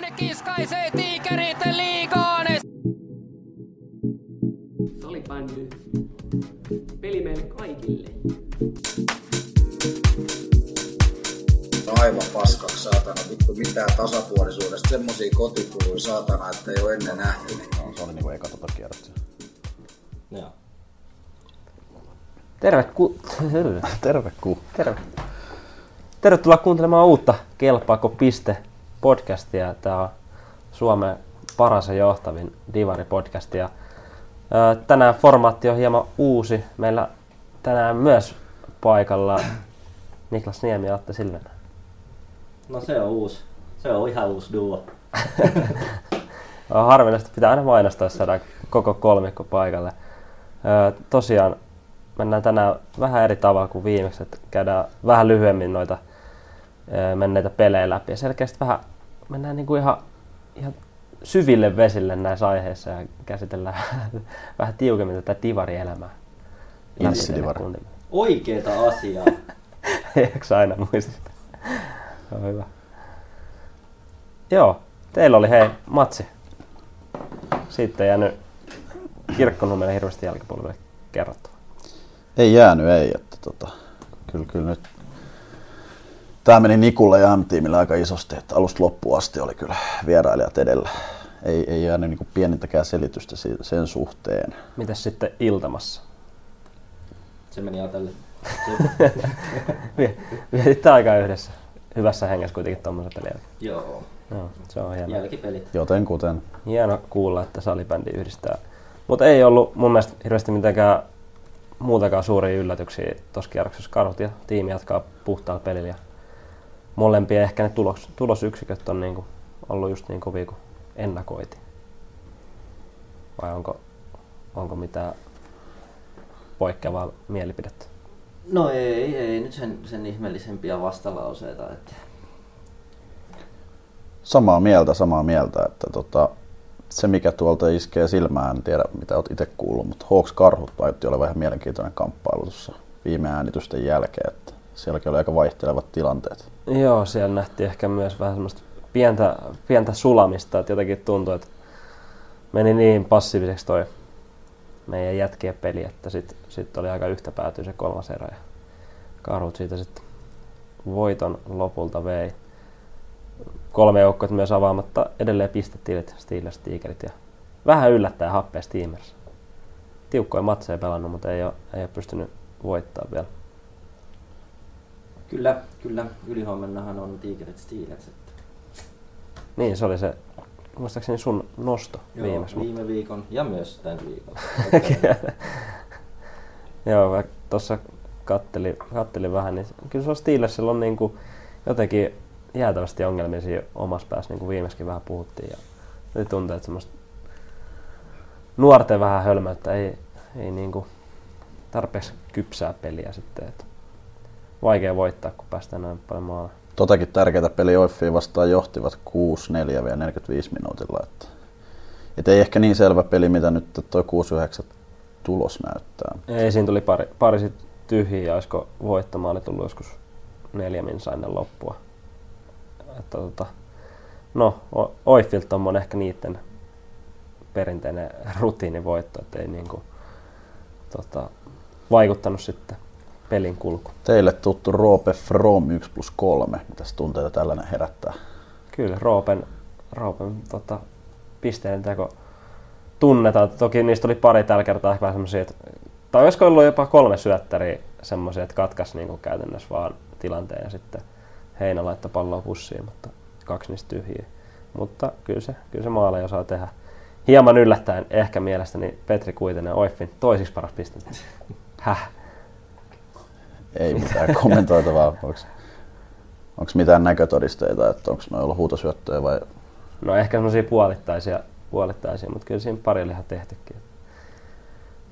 Sinne kiskaisee tiikerit liigaan. Salibändy. Peli meille kaikille. aivan paskaksi saatana, vittu mitään tasapuolisuudesta, semmosia kotikuluja saatana, että ei ole ennen nähty. No, se oli niinku eka tota kierrosta. Joo. Terve, ku... Terve ku. Terve. Tervetuloa kuuntelemaan uutta Kelpaako piste podcastia. Tämä on Suomen paras ja johtavin Divari-podcast. Ja, ää, tänään formaatti on hieman uusi. Meillä tänään myös paikalla Niklas Niemi ja Atte Silvenä. No se on uusi. Se on ihan uusi duo. Harvinaista, pitää aina mainostaa, jos saadaan koko kolmikko paikalle. Tosiaan mennään tänään vähän eri tavalla kuin viimeksi, että käydään vähän lyhyemmin noita menneitä pelejä läpi ja selkeästi vähän mennään niinku ihan, ihan syville vesille näissä aiheissa ja käsitellään vähän tiukemmin tätä divarielämää. Inssidivari. Oikeeta asiaa. Eikö aina muistista? On hyvä. Joo, teillä oli hei matsi. Siitä ei jäänyt kirkkonummelle hirveästi jälkipolville kerrottava. Ei jäänyt, ei. Että tota, kyllä, kyllä nyt Tämä meni Nikulle ja M-tiimille aika isosti, että alusta loppuun asti oli kyllä vierailijat edellä. Ei, ei jäänyt niin pienintäkään selitystä siitä, sen suhteen. Mitäs sitten iltamassa? Se meni ajatellen. Vie- Vietitte aikaa yhdessä. Hyvässä hengessä kuitenkin tuommoisen pelin jälkeen. Joo. Joo, se on hieno. Jälkipelit. Joten kuten Hieno kuulla, että salibändi yhdistää. Mutta ei ollut mun mielestä hirveästi mitenkään muutakaan suuria yllätyksiä tuossa kierroksessa. Karhut ja tiimi jatkaa puhtaalla pelillä. Molempia ehkä ne tulos, tulosyksiköt on niinku ollut just niin kovia kuin ennakoitiin. Vai onko, onko mitään poikkeavaa mielipidettä? No ei, ei nyt sen, sen ihmeellisempiä vastalauseita. Että... samaa mieltä, samaa mieltä, että tota, se mikä tuolta iskee silmään, en tiedä mitä olet itse kuullut, mutta Hawks Karhut vaikutti olevan ihan mielenkiintoinen kamppailu tuossa viime äänitysten jälkeen, että sielläkin oli aika vaihtelevat tilanteet. Joo, siellä nähtiin ehkä myös vähän semmoista pientä, pientä sulamista, että jotenkin tuntui, että meni niin passiiviseksi toi meidän jätkien peli, että sitten sit oli aika yhtä päätyy se kolmas erä ja karhut siitä sitten voiton lopulta vei. Kolme joukkoa myös avaamatta edelleen pistetilit, Steelers, Tigerit ja vähän yllättäen happea Steamers. Tiukkoja matseja pelannut, mutta ei ole, ei ole pystynyt voittamaan vielä. Kyllä, kyllä. Ylihuomennahan on Tigerit Steelers. Että... Niin, se oli se, muistaakseni sun nosto Joo, viimeksi. viime viikon ja myös tämän viikon. Joo, mä tuossa kattelin, kattelin vähän, niin kyllä se on Steelersillä on niinku jotenkin jäätävästi ongelmia siinä omassa päässä, niin kuin viimeiskin vähän puhuttiin. Ja nyt tuntuu, että semmoista nuorten vähän hölmöyttä ei, ei niinku tarpeeksi kypsää peliä sitten. Että vaikea voittaa, kun päästään näin paljon maalle. Totakin tärkeitä peli Oiffiin vastaan johtivat 6-4 vielä 45 minuutilla. Että, et ei ehkä niin selvä peli, mitä nyt tuo 6-9 tulos näyttää. Ei, siinä tuli pari, pari sit tyhjiä, olisiko voittamaan tullut joskus neljä minsa ennen loppua. Että, tota, no, O- Oifilt on ehkä niiden perinteinen rutiinivoitto, että ei niinku, tota, vaikuttanut sitten pelin kulku. Teille tuttu Roope From 1 plus 3. Mitäs tunteita tällainen herättää? Kyllä, Roopen, Roopen tota, pisteen teko tunnetaan. Toki niistä oli pari tällä kertaa ehkä vähän semmosia, että, tai olisiko ollut jopa kolme syöttäriä semmoisia, että katkas niinku käytännössä vaan tilanteen ja sitten Heinä laittoi palloa pussiin, mutta kaksi niistä tyhjiä. Mutta kyllä se, kyllä se maaleja osaa tehdä. Hieman yllättäen ehkä mielestäni Petri Kuitinen Oiffin toisiksi paras piste. Häh? Ei mitään kommentoitavaa. Onko mitään näkötodisteita, että onko noilla ollut huutosyöttöjä vai No ehkä semmoisia puolittaisia, puolittaisia, mutta kyllä siinä pari oli ihan tehtykin.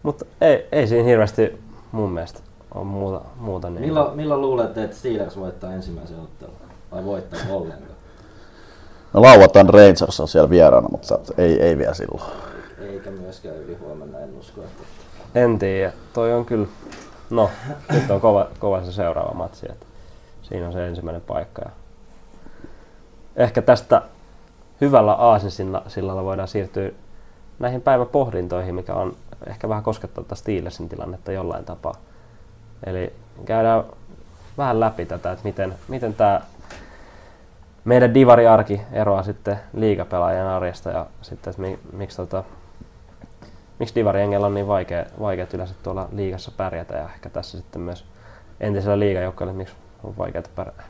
Mutta ei, ei siinä hirveästi mun mielestä ole muuta, muuta niin. milloin, milloin luulette, että Steelers voittaa ensimmäisen ottelun? Vai voittaa ollenkaan? No lauantain Rangers on siellä vieraana, mutta ei, ei vielä silloin. Eikä myöskään yli huomenna, en usko. Että... En tiedä. Toi on kyllä, no nyt on kova, kova se seuraava matsi. Että siinä on se ensimmäinen paikka. Ja ehkä tästä hyvällä aasinsillalla voidaan siirtyä näihin päivän pohdintoihin, mikä on ehkä vähän koskettaa tätä Steelersin tilannetta jollain tapaa. Eli käydään vähän läpi tätä, että miten, miten tämä meidän divariarki eroaa sitten liigapelaajan arjesta ja sitten, että mi, miksi, tota, miksi divariengellä on niin vaikea, vaikea yleensä tuolla liigassa pärjätä ja ehkä tässä sitten myös entisellä liigajoukkoilla, miksi on vaikeaa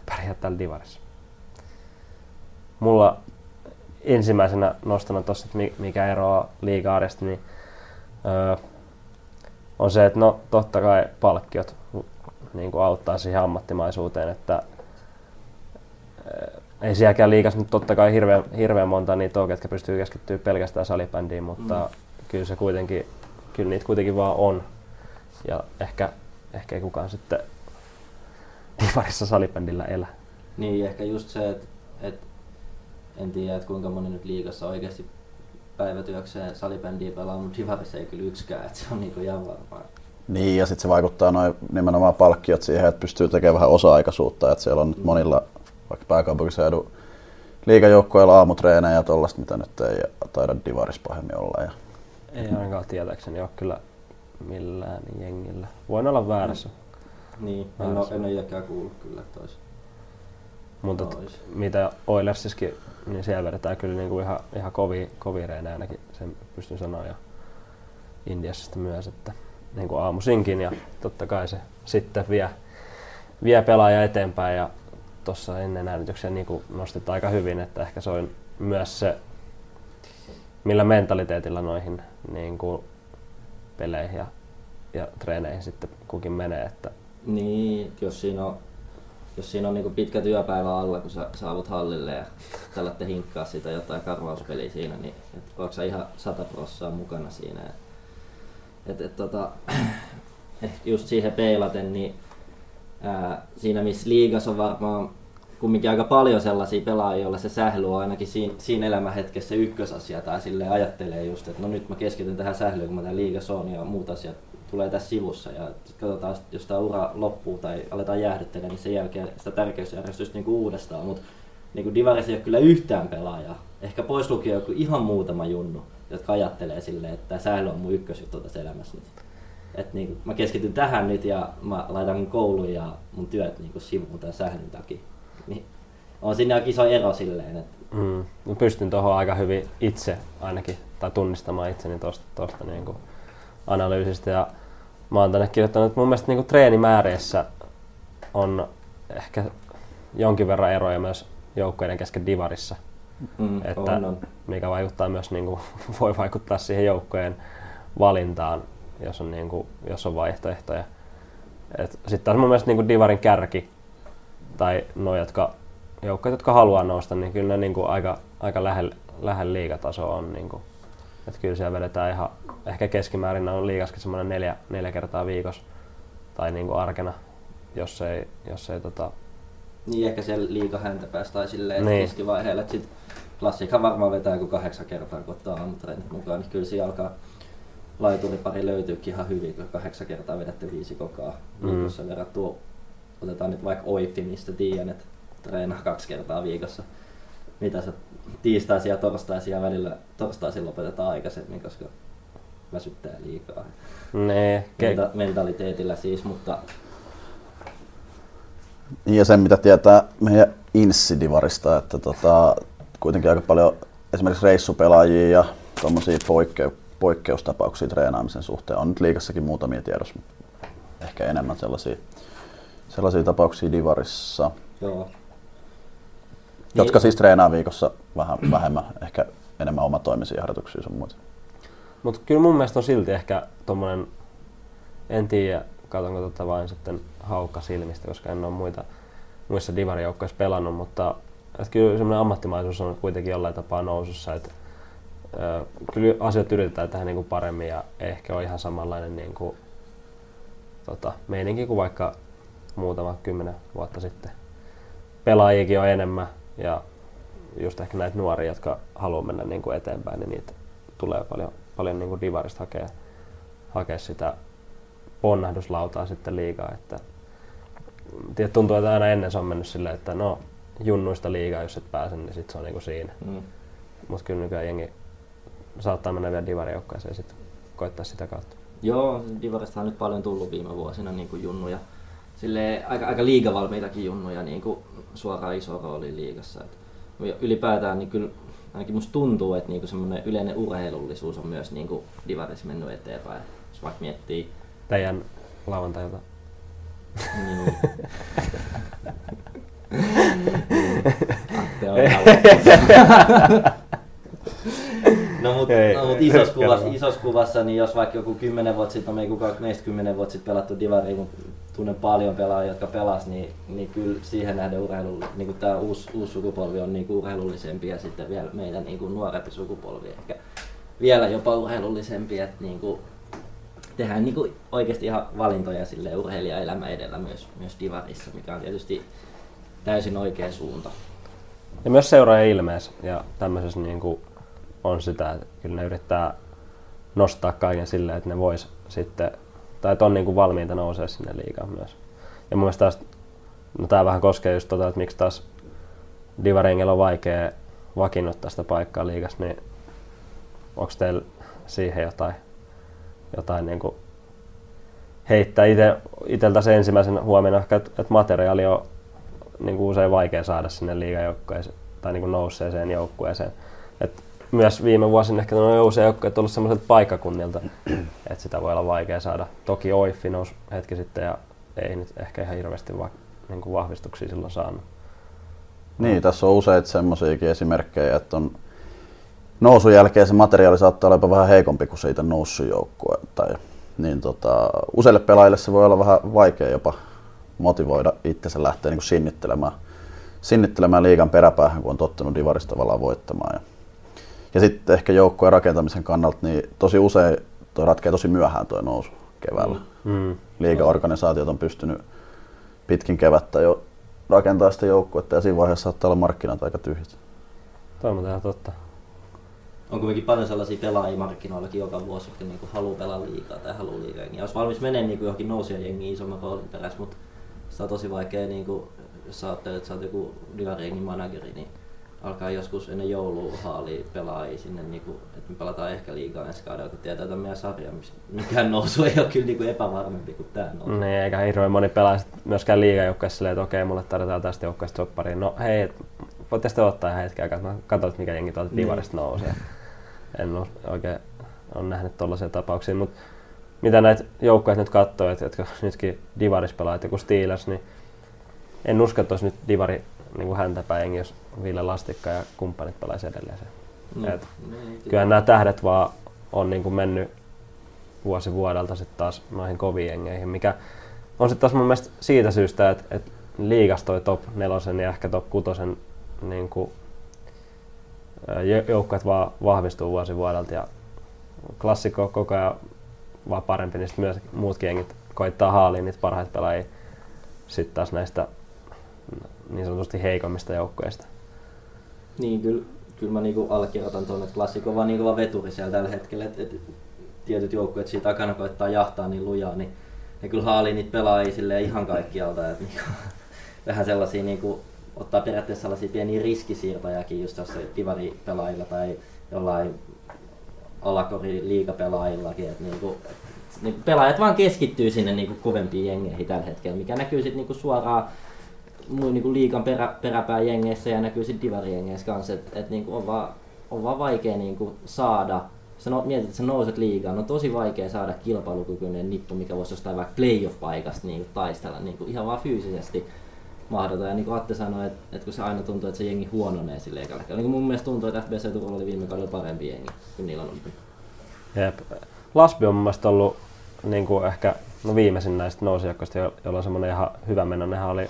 pärjätä täällä divarissa. Mulla ensimmäisenä nostana tuossa, että mikä eroaa liiga-arjesta, niin öö, on se, että no totta kai palkkiot niin kuin auttaa siihen ammattimaisuuteen, että ei sielläkään liikas nyt totta kai hirveän, hirveän monta niitä ole, ketkä pystyy keskittyä pelkästään salibändiin, mutta mm. Kyllä se kuitenkin, kyllä niitä kuitenkin vaan on. Ja ehkä, ehkä ei kukaan sitten divarissa salibändillä elä. Niin, ehkä just se, että, että en tiedä, että kuinka moni nyt liigassa oikeasti päivätyökseen salibändiä pelaa, mutta divarissa ei kyllä yksikään, että se on niinku ihan varmaa. Niin, ja sitten se vaikuttaa noin nimenomaan palkkiot siihen, että pystyy tekemään vähän osa-aikaisuutta, että siellä on nyt monilla vaikka pääkaupunkiseudun liikajoukkoilla aamutreenejä ja tollaista, mitä nyt ei taida divaris pahemmin olla. Ja... Ei ainakaan tietääkseni ole kyllä millään jengillä. Voin olla väärässä. Mm. Niin, en ole, en ole kuullut kyllä tois. Mutta t- mitä Oilersiskin, niin siellä vedetään kyllä niinku ihan, ihan kovia, kovia reenejä ainakin, sen pystyn sanoa. Ja Indiassa myös, että niin kuin aamusinkin ja totta kai se sitten vie, vie pelaaja eteenpäin ja tuossa ennen äänityksiä niin nostit aika hyvin, että ehkä se on myös se, millä mentaliteetilla noihin niin kuin peleihin ja, ja treeneihin sitten kukin menee. Että niin, jos siinä on, jos siinä on niin pitkä työpäivä alla, kun sä saavut hallille ja tällatte hinkkaa sitä jotain karvauspeliä siinä, niin et onko sä ihan sata prossaa mukana siinä. Et, et, tota, ehkä just siihen peilaten, niin ää, siinä missä liigas on varmaan kumminkin aika paljon sellaisia pelaajia, joilla se sähly on ainakin siinä, siinä elämänhetkessä ykkösasia tai sille ajattelee just, että no nyt mä keskityn tähän sählyyn, kun mä tämän liigas on ja muut asiat tulee tässä sivussa. Ja katsotaan, jos tämä ura loppuu tai aletaan jäähdyttelemään, niin sen jälkeen sitä tärkeysjärjestystä niin uudestaan, mutta niin Divarissa ei ole kyllä yhtään pelaajaa, ehkä pois lukien joku ihan muutama junnu, jotka ajattelee silleen, että tämä sähly on mun ykkösjuttu tässä elämässä nyt. Että niin, mä keskityn tähän nyt ja mä laitan mun koulun ja mun työt niin sivuun tämän sählyn takia niin on siinä aika iso ero silleen. Että... Mm. Pystyn tuohon aika hyvin itse ainakin, tai tunnistamaan itseni tuosta tosta niinku analyysistä. Ja mä oon tänne kirjoittanut, että mun mielestä niinku treenimääreissä on ehkä jonkin verran eroja myös joukkojen kesken divarissa. Mm, että on, on. mikä vaikuttaa myös, niin kuin, voi vaikuttaa siihen joukkojen valintaan, jos on, niin kuin, jos on vaihtoehtoja. Sitten taas mun mielestä niin kuin Divarin kärki tai no, jotka, joukkoja, jotka haluaa nousta, niin kyllä ne niin kuin aika, aika lähellä, lähellä liigatasoa on. Niin kuin, että kyllä siellä vedetään ihan, ehkä keskimäärin on liigaskin semmoinen neljä, neljä kertaa viikossa tai niin kuin arkena, jos ei, jos ei tota... Niin ehkä siellä liiga häntä päästä tai silleen niin. keskivaiheella, että sit klassiikka varmaan vetää joku kahdeksan kertaa, kun ottaa aamutreenit mukaan, niin kyllä siellä alkaa laituripari löytyykin ihan hyvin, kun kahdeksan kertaa vedätte viisi kokaa mm. viikossa verrattuna otetaan nyt vaikka Oifi, mistä tiedän, että treenaa kaksi kertaa viikossa. Mitä se tiistaisia ja torstaisia välillä, torstaisin lopetetaan aikaisemmin, koska väsyttää liikaa. Nee, Menta- mentaliteetillä siis, mutta... Ja sen mitä tietää meidän Insidivarista, että tota, kuitenkin aika paljon esimerkiksi reissupelaajia ja tuommoisia poikke- poikkeustapauksia treenaamisen suhteen. On nyt liikassakin muutamia tiedossa, ehkä enemmän sellaisia sellaisia tapauksia Divarissa, Joo. jotka niin. siis treenaa viikossa vähän vähemmän, ehkä enemmän omatoimisia harjoituksia sun muuta. Mutta kyllä mun mielestä on silti ehkä tommonen, en tiedä, katsonko tota vain sitten haukka silmistä, koska en ole muita, muissa divarijoukkoissa pelannut, mutta että kyllä semmoinen ammattimaisuus on kuitenkin jollain tapaa nousussa, että kyllä asiat yritetään tehdä niinku paremmin ja ehkä on ihan samanlainen niinku, tota, meininki kuin vaikka muutama kymmenen vuotta sitten. Pelaajikin on enemmän ja just ehkä näitä nuoria, jotka haluaa mennä niin kuin eteenpäin, niin niitä tulee paljon, paljon niin kuin divarista hakea, hakea sitä ponnahduslautaa sitten liikaa. Että, tiedät, tuntuu, että aina ennen se on mennyt silleen, että no junnuista liigaa, jos et pääse, niin sitten se on niin kuin siinä. Mm. mut kyllä nykyään jengi saattaa mennä vielä divarijoukkaeseen ja sitten koittaa sitä kautta. Joo, Divarista on nyt paljon tullut viime vuosina niin kuin junnuja. Sille aika, aika liigavalmiitakin junnuja niin kuin suoraan iso rooli liigassa. Et ylipäätään niin kyllä ainakin musta tuntuu, että niin semmoinen yleinen urheilullisuus on myös niin kuin Divarissa mennyt eteenpäin. Jos vaikka miettii... Teidän lauantailta. Niin. Atte on No mutta no, mut ei, isossa, kuvassa, isossa kuvassa, niin jos vaikka joku 10 vuotta sitten, no me ei kukaan meistä 10 vuotta sitten pelattu Divariin, mutta tunnen paljon pelaajia, jotka pelas, niin, niin kyllä siihen nähden urheilu, niin kuin tämä uusi, uusi sukupolvi on niin kuin urheilullisempi ja sitten vielä meidän niin kuin nuorempi sukupolvi. Ehkä vielä jopa urheilullisempi, että niin kuin tehdään niin kuin oikeasti ihan valintoja sille urheilijaelämä edellä myös, myös Divarissa, mikä on tietysti täysin oikea suunta. Ja myös seuraajan ilmeessä ja tämmöisessä niin kuin on sitä, että kyllä ne yrittää nostaa kaiken silleen, että ne vois sitten, tai että on niin kuin valmiita nousee sinne liigaan myös. Ja mun mielestä taas, no tää vähän koskee just tota, että miksi taas Divarengilla on vaikea vakiinnuttaa sitä paikkaa liigassa, niin onko teillä siihen jotain, jotain niin kuin heittää itse, iteltä se ensimmäisen huomioon ehkä, että, että materiaali on niin kuin usein vaikea saada sinne liigajoukkueeseen tai niin kuin nousseeseen joukkueeseen. Et myös viime vuosina ehkä nuo nousee joukkueet on ollut sellaiselta paikkakunnilta, että sitä voi olla vaikea saada. Toki Oiffi nousi hetki sitten ja ei nyt ehkä ihan hirveästi va, niin kuin vahvistuksia silloin saanut. Niin, tässä on useita semmoisiakin esimerkkejä, että on nousun jälkeen se materiaali saattaa olla jopa vähän heikompi kuin siitä noussut joukkue. Tai, niin tota, useille pelaajille se voi olla vähän vaikea jopa motivoida itsensä lähteä niin kuin sinnittelemään, sinnittelemään liigan peräpäähän, kun on tottunut divarista tavallaan voittamaan. Ja, ja sitten ehkä joukkueen rakentamisen kannalta, niin tosi usein tuo ratkeaa tosi myöhään tuo nousu keväällä. Mm. Liigaorganisaatiot on pystynyt pitkin kevättä jo rakentaa sitä joukkuetta ja siinä vaiheessa saattaa olla markkinat aika tyhjät. Toi on ihan totta. on kuitenkin paljon sellaisia pelaajia markkinoillakin joka vuosi, jotka niinku haluaa pelaa liikaa tai haluaa liikaa. Ja olisi valmis menee niinku johonkin nousijajengiin isomman roolin perässä, mutta sitä on tosi vaikea, niinku, jos sä ajattelet, että sä oot joku manageri, niin alkaa joskus ennen joulua haalia pelaajia sinne, niinku, että me pelataan ehkä liikaa ensi kaudella, kun tietää tämän meidän sarja, missä mikään nousu ei ole kyllä niinku epävarmempi kuin tämä nousu. Niin, eikä hirveän moni pelaa myöskään liigajoukkueessa silleen, että okei, mulle tarvitaan tästä joukkueesta soppariin. No hei, voitte sitten ottaa ihan hetken aikaa, että mä katson, että mikä jengi tuolta Niin. divarista nousee. En oo oikein on nähnyt tollaisia tapauksia, mutta mitä näitä joukkueita nyt katsoo, että jotka nytkin divaris pelaa, joku Steelers, niin en usko, että olisi nyt divari niin kuin häntäpää jengi, jos Ville Lastikka ja kumppanit pelaisi edelleen sen. No, Et niin, Kyllä nämä tähdet vaan on niin kuin mennyt vuosi vuodelta sitten taas noihin koviin jengeihin, mikä on sitten taas mun mielestä siitä syystä, että, että liigas toi top nelosen ja ehkä top kutosen niin kuin, joukkueet vaan vahvistuu vuosi vuodelta ja klassikko koko ajan vaan parempi, niin myös muutkin jengit koittaa haaliin niitä parhaita pelaajia sitten taas näistä niin sanotusti heikommista joukkueista. Niin, kyllä, kyllä mä niinku allekirjoitan tuon, että klassikko on vaan niin kova veturi siellä tällä hetkellä, että et, tietyt joukkueet siitä takana koittaa jahtaa niin lujaa, niin ne kyllä haalii niitä pelaajia ihan kaikkialta, että niinku, vähän sellaisia niinku, ottaa periaatteessa sellaisia pieniä riskisiirtojakin just tuossa divari-pelaajilla tai jollain alakori liigapelaajillakin, että niinku, et, niinku pelaajat vaan keskittyy sinne niinku kovempiin jengeihin tällä hetkellä, mikä näkyy sitten niinku suoraan muun niinku liikan perä, peräpää jengeissä ja näkyy sitten divarijengeissä kanssa, että et niinku on, vaan, on vaan vaikea niinku saada, sä no, mietit, että sä nouset liigaan, on tosi vaikea saada kilpailukykyinen nippu, mikä voisi jostain vaikka playoff-paikasta niinku taistella niinku ihan vaan fyysisesti mahdoton. Ja niin kuin Atte sanoi, että, että kun se aina tuntuu, että se jengi huononee sille ekalla. Niin kuin mun mielestä tuntuu, että FBC Turulla oli viime kaudella parempi jengi kuin niillä on ollut. Jep. Laspi on mun mielestä ollut niin kuin ehkä no viimeisin näistä nousijoukkoista, jo- jolla on semmoinen ihan hyvä meno. Nehän oli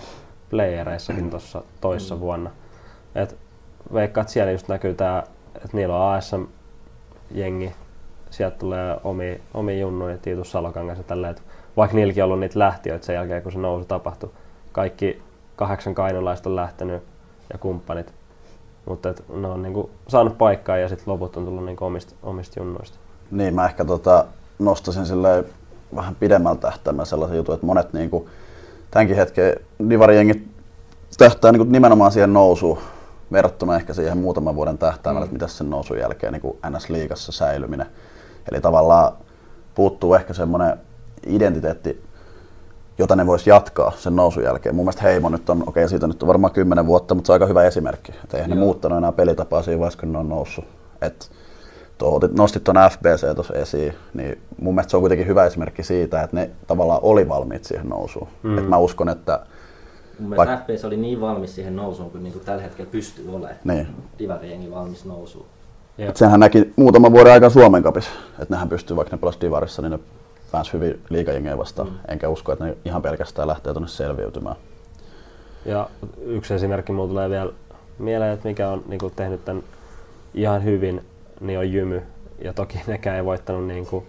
playereissakin tuossa toissa mm. vuonna. Et veikkaan, että siellä just näkyy tää, että niillä on ASM-jengi, sieltä tulee omi, omi junnuja, Tiitus Salokangas ja tälleen. Vaikka niilläkin on ollut niitä lähtiöitä sen jälkeen, kun se nousu tapahtui. Kaikki kahdeksan kainulaista on lähtenyt ja kumppanit. Mutta et ne on niinku saanut paikkaa ja sitten loput on tullut niinku omista, omista junnuista. Niin, mä ehkä tota, nostasin silleen vähän pidemmällä tähtäimellä sellaisen jutun, että monet niinku, tämänkin hetken divarijengit tähtää niinku nimenomaan siihen nousuun. verrattuna ehkä siihen muutaman vuoden tähtäimellä, mm. että mitä sen nousun jälkeen niin NS-liigassa säilyminen. Eli tavallaan puuttuu ehkä semmoinen identiteetti, jota ne voisi jatkaa sen nousun jälkeen. Mun mielestä Heimo nyt on, okei okay, siitä nyt on varmaan kymmenen vuotta, mutta se on aika hyvä esimerkki. Että eihän ne muuttanut enää pelitapaa siinä vaiheessa, kun ne on noussut. Et tuo, nostit tuon FBC tuossa esiin, niin mun mielestä se on kuitenkin hyvä esimerkki siitä, että ne tavallaan oli valmiit siihen nousuun. Mm. Et mä uskon, että Mun mielestä Vaik- FPS oli niin valmis siihen nousuun kuin niinku tällä hetkellä pystyy olemaan. Niin. Divari-jengi valmis nousuun. Et senhän näki muutaman vuoden aikaa Suomen kapissa, että nehän pystyy, vaikka ne pelasivat Divarissa, niin ne pääsi hyvin liikajengejä vastaan. Mm. Enkä usko, että ne ihan pelkästään lähtee tuonne selviytymään. Ja yksi esimerkki mulla tulee vielä mieleen, että mikä on niin kuin, tehnyt tämän ihan hyvin, niin on Jymy. Ja toki nekään ei voittanut niin kuin,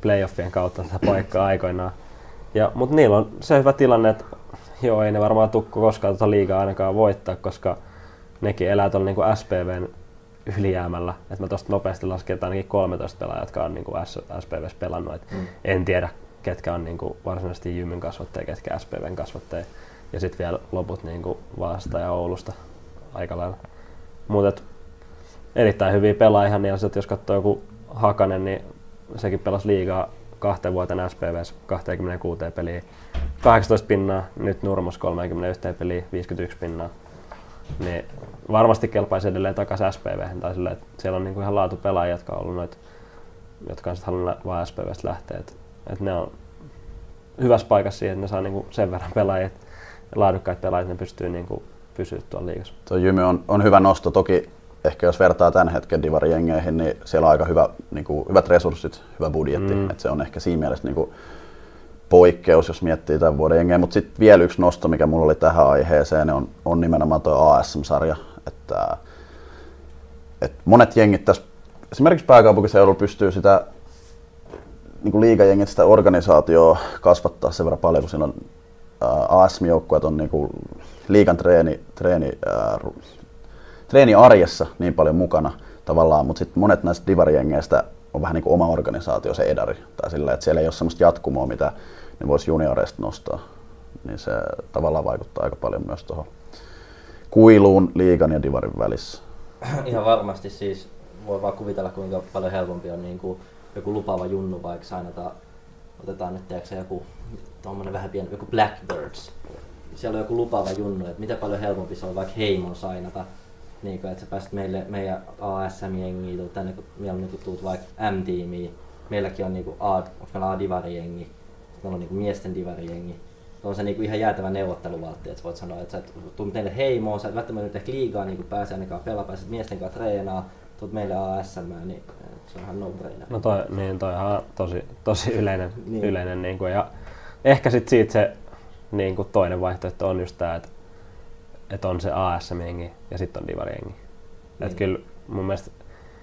playoffien kautta tätä paikkaa aikoinaan. Ja, mutta niillä on se hyvä tilanne, että joo, ei ne varmaan tukko koskaan tuota liigaa ainakaan voittaa, koska nekin elää tuolla niin SPVn ylijäämällä. Et mä tuosta nopeasti lasken, että ainakin 13 pelaajaa, jotka on niin kuin SPVs pelannut. Et mm. En tiedä, ketkä on niin kuin varsinaisesti Jymyn kasvatteja, ketkä SPVn kasvatteja. Ja sitten vielä loput niin kuin Vaasta ja Oulusta aika lailla. Mutta erittäin hyviä pelaajia, niin jos katsoo joku Hakanen, niin sekin pelasi liigaa kahteen vuoteen SPVs 26 peliä. 18 pinnaa, nyt Nurmos 31 peliä, 51 pinnaa. Niin varmasti kelpaisi edelleen takaisin SPV. Tai sille, että siellä on niinku ihan laatu pelaajia, jotka on ollut noit, jotka on sitten halunnut vain SPVstä lähteä. Et, et ne on hyvässä paikassa siihen, että ne saa niinku sen verran pelaajia, laadukkaita pelaajia, että ne pystyy niinku pysyä tuolla liigassa. Tuo Jymy on, on hyvä nosto. Toki ehkä jos vertaa tämän hetken divarijengeihin, niin siellä on aika hyvä, niin kuin, hyvät resurssit, hyvä budjetti. Mm. Et se on ehkä siinä mielessä niin kuin, poikkeus, jos miettii tämän vuoden jengejä. Mutta sitten vielä yksi nosto, mikä mulla oli tähän aiheeseen, niin on, on nimenomaan tuo ASM-sarja. Että, et monet jengit tässä, esimerkiksi pääkaupunkiseudulla pystyy sitä niin kuin liigajengit sitä organisaatioa kasvattaa sen verran paljon, kun siinä on ASM-joukkueet on niin kuin liigan treeni, treeni ää, treeni arjessa niin paljon mukana tavallaan, mutta sitten monet näistä divarijengeistä on vähän niin kuin oma organisaatio, se edari. Tai sillä, että siellä ei ole sellaista jatkumoa, mitä ne voisi junioreista nostaa. Niin se tavallaan vaikuttaa aika paljon myös tuohon kuiluun liigan ja divarin välissä. Ihan varmasti siis voi vaan kuvitella, kuinka paljon helpompi on niin kuin joku lupaava junnu, vaikka sainata, otetaan nyt tiedätkö, joku tuommoinen vähän pieni, joku Blackbirds. Siellä on joku lupaava junnu, että mitä paljon helpompi se on vaikka heimon sainata niin kuin, että sä pääsit meille, meidän ASM-jengiin, tänne, kun mieluummin kun tuut vaikka M-tiimiin. Meilläkin on niinku A, onko meillä A-divari-jengi, meillä on niinku miesten divari-jengi. Se on se niinku ihan jäätävä neuvotteluvaltti, että voit sanoa, että sä et tuu meille heimoon, sä et välttämättä nyt ehkä liigaa niinku pääse ainakaan pelaa, pääset miesten kanssa treenaa, tuut meille ASM, niin se on ihan no-brainer. No toi, niin, toi on tosi, tosi yleinen, niin. yleinen niin kuin, ja ehkä sit siitä se niin kuin toinen vaihtoehto on just tämä, että että on se ASM-jengi ja sitten on Divari-jengi. Niin. Et kyllä mun mielestä...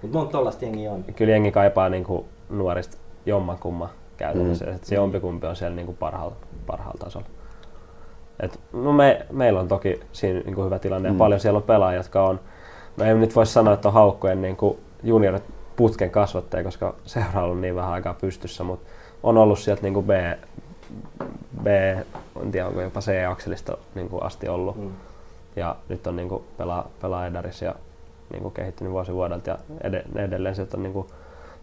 Mutta monta tollaista jengiä on. Kyllä jengi kaipaa niinku nuorista jommankumma käytännössä. Mm. Se jompikumpi on siellä niinku parhaalla, parhaalla tasolla. Et, no me, meillä on toki siinä niinku hyvä tilanne mm. ja paljon siellä on pelaajia, jotka on... No ei nyt voi sanoa, että on haukkojen niinku juniorit putken kasvattaja, koska seura on ollut niin vähän aikaa pystyssä, mutta on ollut sieltä niinku B, B, en tiedä onko jopa C-akselista niinku asti ollut. Mm ja nyt on niin kuin pelaa, pelaa Edarissa ja niin kuin kehittynyt vuosi vuodelta ja ed- edelleen sieltä on niin kuin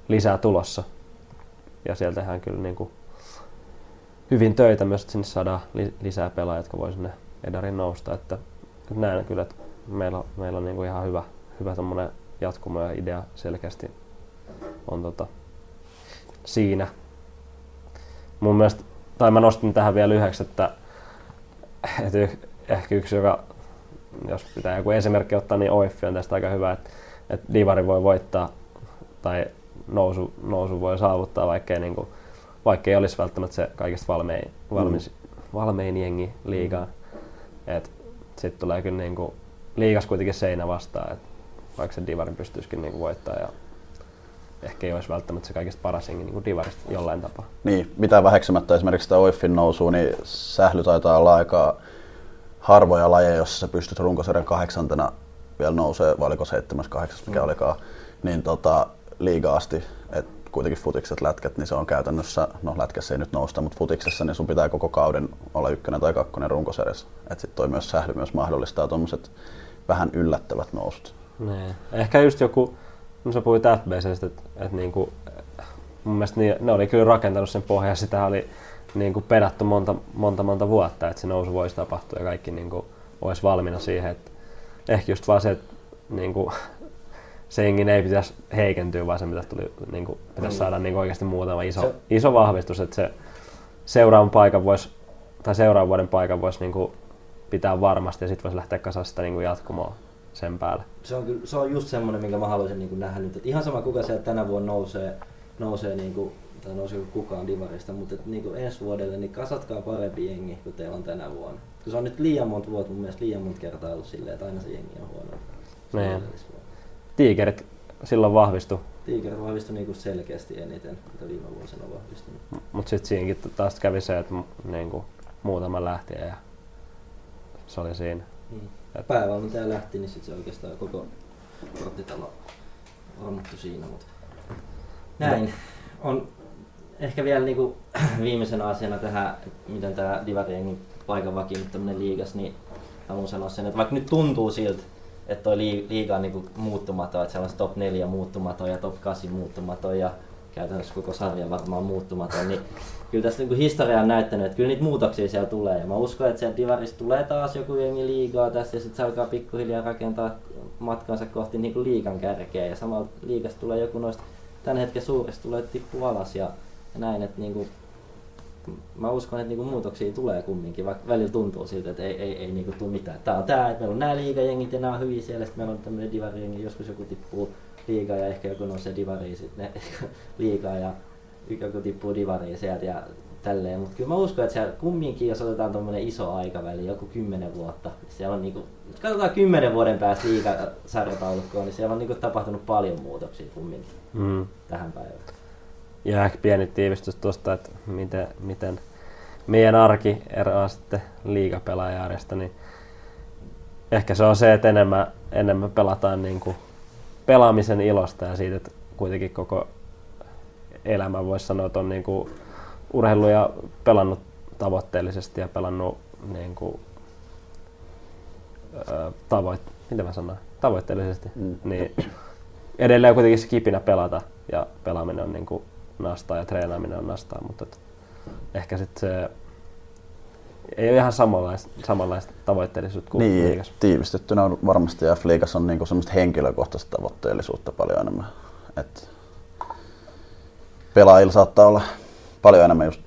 lisää tulossa. Ja sieltä tehdään kyllä niin kuin hyvin töitä myös, että sinne saadaan li- lisää pelaajia, jotka voi sinne Edarin nousta. Että, että näen kyllä, että meillä, meillä on niin kuin ihan hyvä, hyvä jatkumo ja idea selkeästi on tota, siinä. Mun mielestä, tai mä nostin tähän vielä yhdeksi, että, että ehkä yksi, joka jos pitää joku esimerkki ottaa, niin OIF on tästä aika hyvä, että, että Divari voi voittaa tai nousu, nousu voi saavuttaa, vaikkei, niin kuin, vaikkei olisi välttämättä se kaikista valmein, valmis, mm. valmein jengi liigaa. Mm. Sitten tulee kyllä niin kuin, liigas kuitenkin seinä vastaan, että vaikka se Divari pystyisikin niin voittaa ja ehkä ei olisi välttämättä se kaikista paras jengi niin Divarista jollain tapaa. Niin, mitä väheksymättä esimerkiksi sitä OIFin nousua, niin sähly taitaa olla aika harvoja lajeja, jossa sä pystyt runkosarjan kahdeksantena vielä nousee, vai oliko seitsemäs, kahdeksas, mikä mm. olikaan, niin tota, liiga asti, et kuitenkin futikset, lätkät, niin se on käytännössä, no lätkässä ei nyt nousta, mutta futiksessa niin sun pitää koko kauden olla ykkönen tai kakkonen runkosarjassa. Et sit toi myös sähly myös mahdollistaa tuommoiset vähän yllättävät nousut. Nee. Ehkä just joku, no sä puhuit FBCstä, että et niinku, mun mielestä niin, ne oli kyllä rakentanut sen pohjan, sitä oli niinku pedattu monta, monta, monta vuotta, että se nousu voisi tapahtua ja kaikki niinku olisi valmiina siihen. Että ehkä just vaan se, että niinku, se jengin ei pitäisi heikentyä, vaan se pitäisi, tuli, niinku, pitäisi saada niinku oikeasti muutama iso, Se- iso vahvistus, että se seuraavan paikan voisi, tai seuraavan vuoden paikan voisi niinku pitää varmasti ja sitten voisi lähteä kasaan sitä niinku jatkumoa sen päälle. se on, kyllä, se on just semmoinen, minkä mä haluaisin niin nähdä nyt. Et ihan sama kuka sieltä tänä vuonna nousee, nousee niin kuin, tai nousee kukaan divarista, mutta et, niin kuin ensi vuodelle niin kasatkaa parempi jengi kuin teillä on tänä vuonna. Kun se on nyt liian monta vuotta mun mielestä liian monta kertaa ollut silleen, että aina se jengi on huono. On Niin. Tiikerit silloin vahvistu, Tiger vahvistui niin kuin selkeästi eniten, mitä viime vuosina on vahvistunut. mutta sitten siinäkin taas kävi se, että mu- niinku, muutama lähti ja se oli siinä. Mm. Et- Päävalmentaja lähti, niin sitten se oikeastaan koko korttitalo rommuttu siinä. Mutta näin. On ehkä vielä niinku viimeisenä asiana tähän, miten tämä Divariengin paikan vakiinnuttaminen liigas, niin haluan sanoa sen, että vaikka nyt tuntuu siltä, että toi lii- liiga on niinku muuttumaton, että siellä on top 4 muuttumaton ja top 8 muuttumaton ja käytännössä koko sarja varmaan muuttumaton, niin kyllä tässä niinku historia on näyttänyt, että kyllä niitä muutoksia siellä tulee. Ja mä uskon, että sieltä Divarista tulee taas joku jengi liigaa tässä ja sitten se alkaa pikkuhiljaa rakentaa matkansa kohti niinku liigan kärkeä. Ja samalla liigasta tulee joku noista tämän hetken suurista tulee tippua alas ja, ja näin, että niinku, mä uskon, että niinku muutoksia tulee kumminkin, vaikka välillä tuntuu siltä, että ei, ei, ei niinku tule mitään. Tää on tää, että meillä on nämä liigajengit ja nämä on hyviä siellä, sitten meillä on tämmöinen divarijengi, joskus joku tippuu liigaa ja ehkä joku nousee divariin sitten ne liigaa ja joku tippuu divariin sieltä ja tälleen. Mutta kyllä mä uskon, että siellä kumminkin, jos otetaan tuommoinen iso aikaväli, joku kymmenen vuotta, niin siellä on niinku, katsotaan kymmenen vuoden päästä liigasarjataulukkoon, niin siellä on niinku tapahtunut paljon muutoksia kumminkin Mm. tähän päivään. Ja ehkä pieni tiivistys tuosta, että miten, miten meidän arki eroaa sitten liigapelaajaarjesta, niin ehkä se on se, että enemmän, enemmän pelataan niin kuin pelaamisen ilosta ja siitä, että kuitenkin koko elämä voisi sanoa, että on niin kuin urheilu ja pelannut tavoitteellisesti ja pelannut niin kuin, ö, tavoit, mitä mä sanon, tavoitteellisesti, mm. niin edelleen kuitenkin se kipinä pelata ja pelaaminen on niin kuin nastaa ja treenaaminen on nastaa, mutta et ehkä sitten se ei ole ihan samanlaista, samanlaista tavoitteellisuutta kuin Niin, liigassa. tiivistettynä on varmasti F-liigassa on niinku semmoista henkilökohtaista tavoitteellisuutta paljon enemmän. Et pelaajilla saattaa olla paljon enemmän just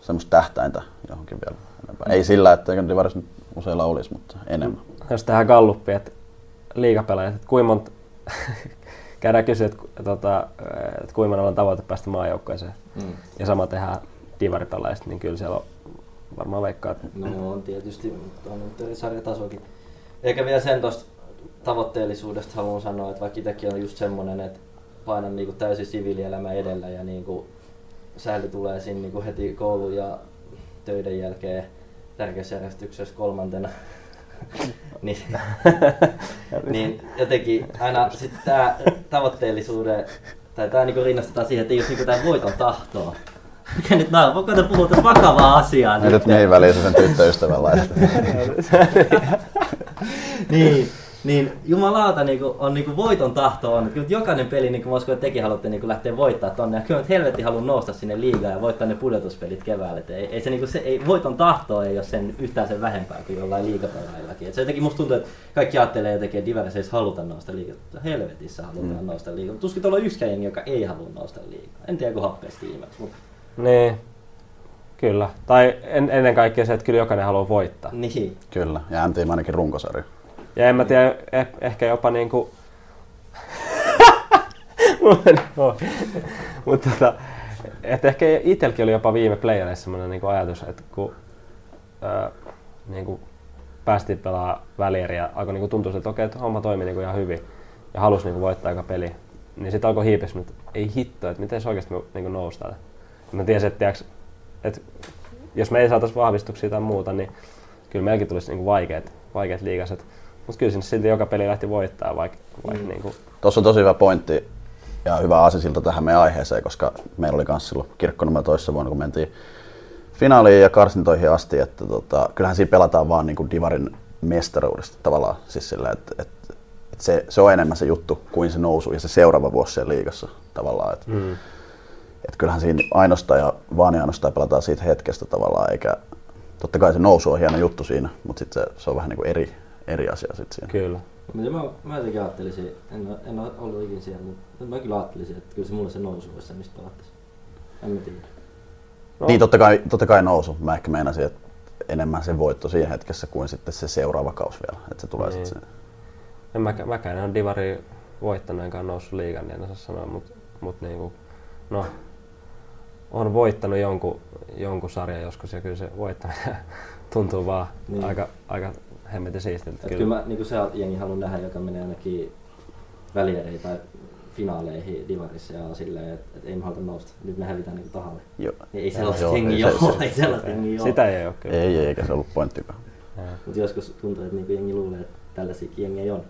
semmoista tähtäintä johonkin vielä enempää. Ei sillä, että Divaris nyt useilla olisi, mutta enemmän. Jos tehdään galluppi, että liigapelaajat, että kuinka monta, käydään kysyä, että, tota, että kuinka on tavoite päästä maajoukkueeseen. Mm. Ja sama tehdään divaripelaajista, niin kyllä siellä on varmaan veikkaa, No on tietysti, mutta on nyt eri sarjatasokin. Eikä vielä sen tuosta tavoitteellisuudesta haluan sanoa, että vaikka itsekin on just semmonen, että painan niinku täysin siviilielämä edellä ja niinku sähly tulee siinä niinku heti koulun ja töiden jälkeen tärkeässä järjestyksessä kolmantena. niin, niin jotenkin aina tää tavoitteellisuuden, tai tää niinku rinnastetaan siihen, että ei jos niinku tää voiton tahtoa. Mikä nyt nää on? Voiko te puhua tästä vakavaa asiaa Nyt mihin väliin se sen tyttöystävän laittaa. niin, niin jumalauta niinku, on niinku voiton tahto on. Kyllä jokainen peli, niin kuin mä uskon, että tekin haluatte niinku lähteä voittaa tonne. Ja kyllä helvetti haluan nousta sinne liigaan ja voittaa ne pudotuspelit keväällä. Et ei, ei, se, niinku, se, ei, voiton tahto ei ole sen, yhtään sen vähempää kuin jollain liigapelaajillakin. Et se jotenkin musta tuntuu, että kaikki ajattelee jotenkin, että Divaris ei haluta nousta liigaan. Helvetissä halutaan mm. nousta liigaan. Tuskin tuolla on yksikään jengi, joka ei halua nousta liigaan. En tiedä, kun happeesti ihmeeksi, mutta niin, kyllä. Tai en, ennen kaikkea se, että kyllä jokainen haluaa voittaa. niin. Kyllä, ja MTM ainakin runkosarja. Ja en mä tiedä, eh, ehkä jopa niinku... Mutta tota, että ehkä itselläkin oli jopa viime playereissa sellainen niinku ajatus, että kun ää, niinku päästiin pelaa välieriä, alkoi niinku tuntua, että okei, että homma toimii niinku ihan hyvin ja halusi niinku voittaa aika peli, niin sitten alkoi hiipes, mutta ei hitto, että miten se oikeasti niinku noustaan. Mä tiesin, että, tiiäks, että jos me ei saataisi vahvistuksia tai muuta, niin kyllä meilläkin tulisi niinku vaikeat, vaikeat liigaset. Mutta kyllä sinne silti joka peli lähti voittaa, vaikka, vaikka mm. niinku, Tuossa on tosi hyvä pointti ja hyvä asisilta tähän meidän aiheeseen, koska meillä oli myös silloin kirkkonumero toisessa vuonna, kun mentiin finaaliin ja karsintoihin asti, että tota, kyllähän siinä pelataan vaan niin kuin Divarin mestaruudesta tavallaan. Siis sillä, että, että, että se, se, on enemmän se juttu kuin se nousu ja se seuraava vuosi siellä liigassa tavallaan. Että, mm. että kyllähän siinä ainoastaan ja vaan ja ainoastaan pelataan siitä hetkestä tavallaan, eikä totta kai se nousu on hieno juttu siinä, mutta sitten se, se, on vähän niin kuin eri, eri asia sitten siinä. Kyllä. Mutta mä, mä jotenkin ajattelisin, en, ole- en ole ollut ikinä siellä, mutta mä kyllä ajattelisin, että kyllä se mulle se nousu olisi se, mistä pelattaisiin. En mä tiedä. No. Niin totta kai, totta kai nousu. Mä ehkä meinasin, että enemmän se voitto siinä hetkessä kuin sitten se seuraava kausi vielä. Että se tulee Niin. sitten se. En mä, mäkään en ole Divari voittanut enkä noussut liigan, niin en osaa sanoa, mutta mut niinku, no, on voittanut jonkun, jonkun sarjan joskus ja kyllä se voittaminen tuntuu vaan niin. aika, aika hemmetin siistiltä. Et kyllä mä niin se jengi haluan nähdä, joka menee ainakin väliereihin tai finaaleihin Divarissa ja silleen, että et ei me haluta nousta. Nyt me hävitään niin tahalle. Joo. Ei, ei sellaista Joo, jengiä ei se- ole, se- ei sellaista jengiä ole. Sitä ei ole kyllä. Ei, ei, eikä se ollut pointtikaan. Mutta joskus tuntuu, että niinku jengi luulee, että tällaisiakin jengiä on.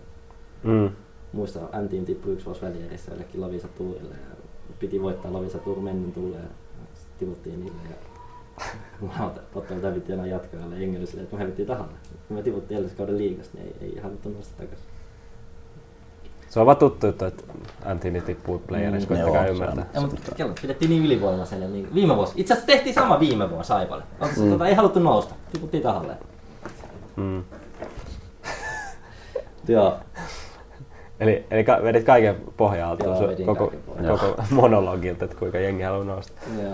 Mm. Muistan, M-Team tippui yksi vuosi välierissä jollekin Lavisa Tuurille ja piti voittaa Lavisa Tuur mennin tulle ja sitten tivuttiin niille ja mä ottanut hävittiin enää jatkoajalle silleen, että me hävittiin tahalle. Kun me tivuttiin edellisen kauden liigasta, niin ei, ei haluttu nousta takaisin. Se on vaan tuttu juttu, että Antini tippuu playerissa, Mm, koittakaa ymmärtää. Ja, mutta kello pidettiin niin ylivoimaisena. Niin viime vuosi. Itse asiassa tehtiin sama viime vuonna Saipalle. Mm. Tota, ei haluttu nousta. Tiputtiin tahalle. Mm. Joo. Eli, eli ka- vedit kaiken pohjalta Joo, koko, koko monologilta, että kuinka jengi haluaa nousta. Joo.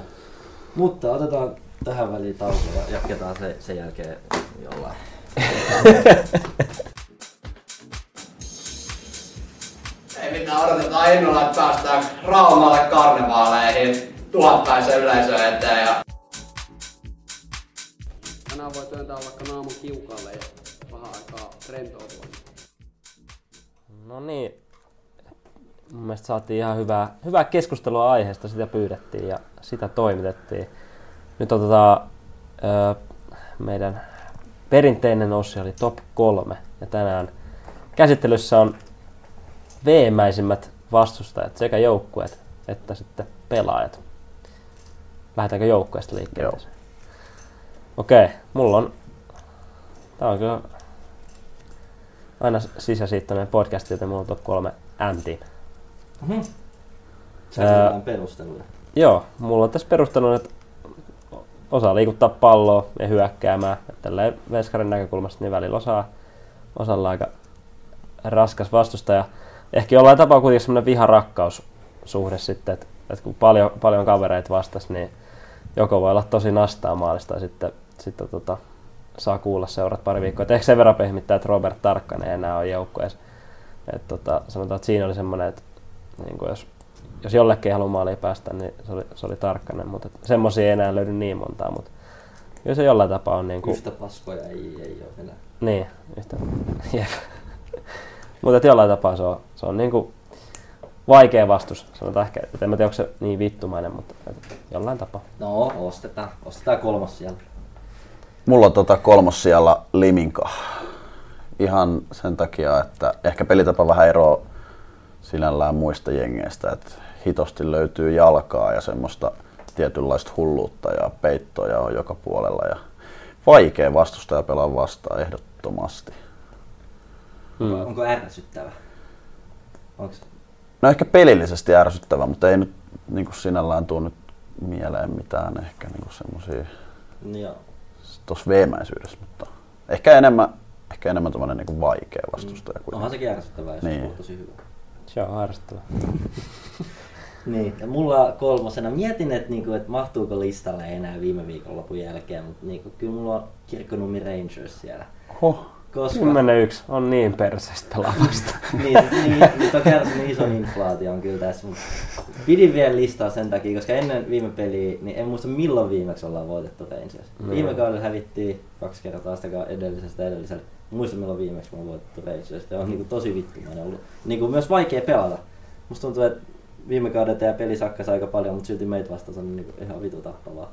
Mutta otetaan tähän väliin tauko ja jatketaan se, sen jälkeen jollain. Ei mitään, odotetaan innolla, että päästään Raumalle karnevaaleihin tuhatpäisen yleisön eteen. Ja... Tänään voi työntää vaikka naamun kiukalle ja vähän aikaa rentoutua. No niin. Mun mielestä saatiin ihan hyvää, hyvää keskustelua aiheesta, sitä pyydettiin ja sitä toimitettiin. Nyt otetaan ö, meidän perinteinen osio oli top 3 ja tänään käsittelyssä on veemäisimmät vastustajat, sekä joukkueet että sitten pelaajat. Lähdetäänkö joukkueesta liikkeelle? Joo. Okei, mulla on... Tää on kyllä aina sisäsiittoinen podcast, joten mulla on top 3 M-team. Sä Ää, jotain perusteluja. Joo, mulla on tässä perusteluna, että osaa liikuttaa palloa ja hyökkäämään. Tälleen veskarin näkökulmasta niin välillä osaa, osalla aika raskas vastustaja. Ehkä jollain tapaa kuitenkin semmoinen viharakkaussuhde sitten, että, että kun paljon, paljon kavereita vastas, niin joko voi olla tosi nastaa maalista tai sitten, sitten tota, saa kuulla seurat pari viikkoa. Et ehkä sen verran pehmittää, että Robert Tarkkanen ei enää ole joukkueessa. Et tota, sanotaan, että siinä oli semmoinen, että niin jos, jos jollekin ei halua maaliin päästä, niin se oli, se oli Tarkkanen. Mutta semmoisia ei enää löydy niin montaa, mutta kyllä se jollain tapaa on niin kuin, Yhtä paskoja ei, ei ole enää. niin, yhtä. Jep. Mutta jollain tapaa se on, se on niinku vaikea vastus. Sanotaan ehkä, että en mä tiedä, onko se niin vittumainen, mutta jollain tapaa. No, ostetaan. Ostetaan kolmas siellä. Mulla on tota kolmossijalla Liminka. Ihan sen takia, että ehkä pelitapa vähän eroa sinällään muista jengeistä, että hitosti löytyy jalkaa ja semmoista tietynlaista hulluutta ja peittoja on joka puolella ja vaikea vastustaja pelaa vastaan ehdottomasti. Mm. Onko ärsyttävä? Onks... No ehkä pelillisesti ärsyttävä, mutta ei nyt niin kuin sinällään tuo nyt mieleen mitään ehkä niin semmoisia Niin joo. tuossa veemäisyydessä, mutta ehkä enemmän, ehkä enemmän tämmöinen niin vaikea vastustaja kuin Onhan sekin ärsyttävää, jos Niin. niin. on tosi hyvä. Se on ärsyttävää. Niin, ja mulla kolmosena mietin, että, niinku, että mahtuuko listalle enää viime viikonlopun jälkeen, mutta niinku, kyllä mulla on Kirkkonummi Rangers siellä. Huh. Koska 10-1 on niin perseistä pelaavasta. niin, niin, nyt on kärsinyt ison inflaation kyllä tässä, mutta pidin vielä listaa sen takia, koska ennen viime peliä, niin en muista milloin viimeksi ollaan voitettu Rangers. Viime kaudella hävittiin kaksi kertaa sitä edellisestä edelliselle. Muista milloin viimeksi me on voitettu Rangers. Se on niinku tosi vittumainen ollut. Niinku myös vaikea pelata. Musta tuntuu, että viime kaudella tämä peli sakkas aika paljon, mutta silti meitä vastaan on niinku ihan vitu tappavaa.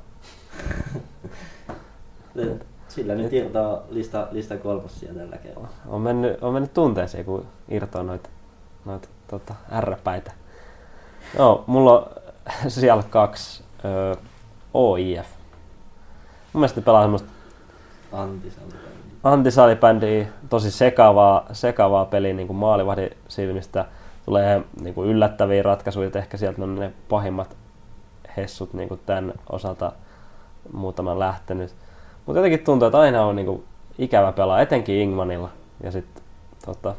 Sillä nyt irtoaa lista, lista kolmosia tällä kerralla. on, mennyt, on mennyt tunteeseen, kun irtoaa noita noit, tota, R-päitä. Joo, mulla on siellä kaksi ö, OIF. Mun mielestä ne pelaa semmoista Antisalibändi. antisalibändi, tosi sekavaa, sekavaa peliä niin maalivahdin silmistä. Tulee niin kuin yllättäviä ratkaisuja, että ehkä sieltä on ne pahimmat hessut niin kuin tämän osalta muutaman lähtenyt. Mutta jotenkin tuntuu, että aina on niin kuin ikävä pelaa, etenkin Ingmanilla. Ja sitten tota,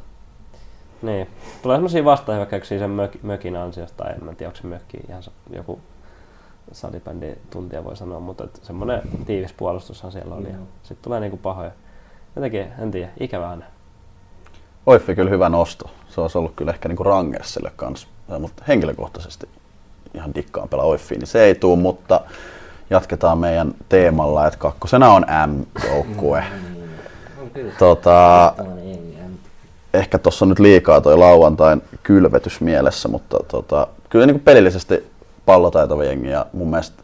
niin. Tulee semmoisia vastahyökkäyksiä sen mök, mökin ansiosta, tai en mä tiedä, onko se mökki ihan joku salibändin tuntija voi sanoa, mutta semmoinen tiivis puolustushan siellä oli. Ja Joo. sitten tulee niinku pahoja. Jotenkin, en tiedä, ikävää aina. Oiffi kyllä hyvä nosto. Se olisi ollut kyllä ehkä niinku Rangersille kanssa, mutta henkilökohtaisesti ihan dikkaan pelaa Oiffiin, niin se ei tuu, mutta jatketaan meidän teemalla, että kakkosena on M-joukkue. Kyllä. Tota, ehkä tuossa on nyt liikaa toi lauantain kylvetys mielessä, mutta tota, kyllä niin kuin pelillisesti pallotaitava jengi ja mun mielestä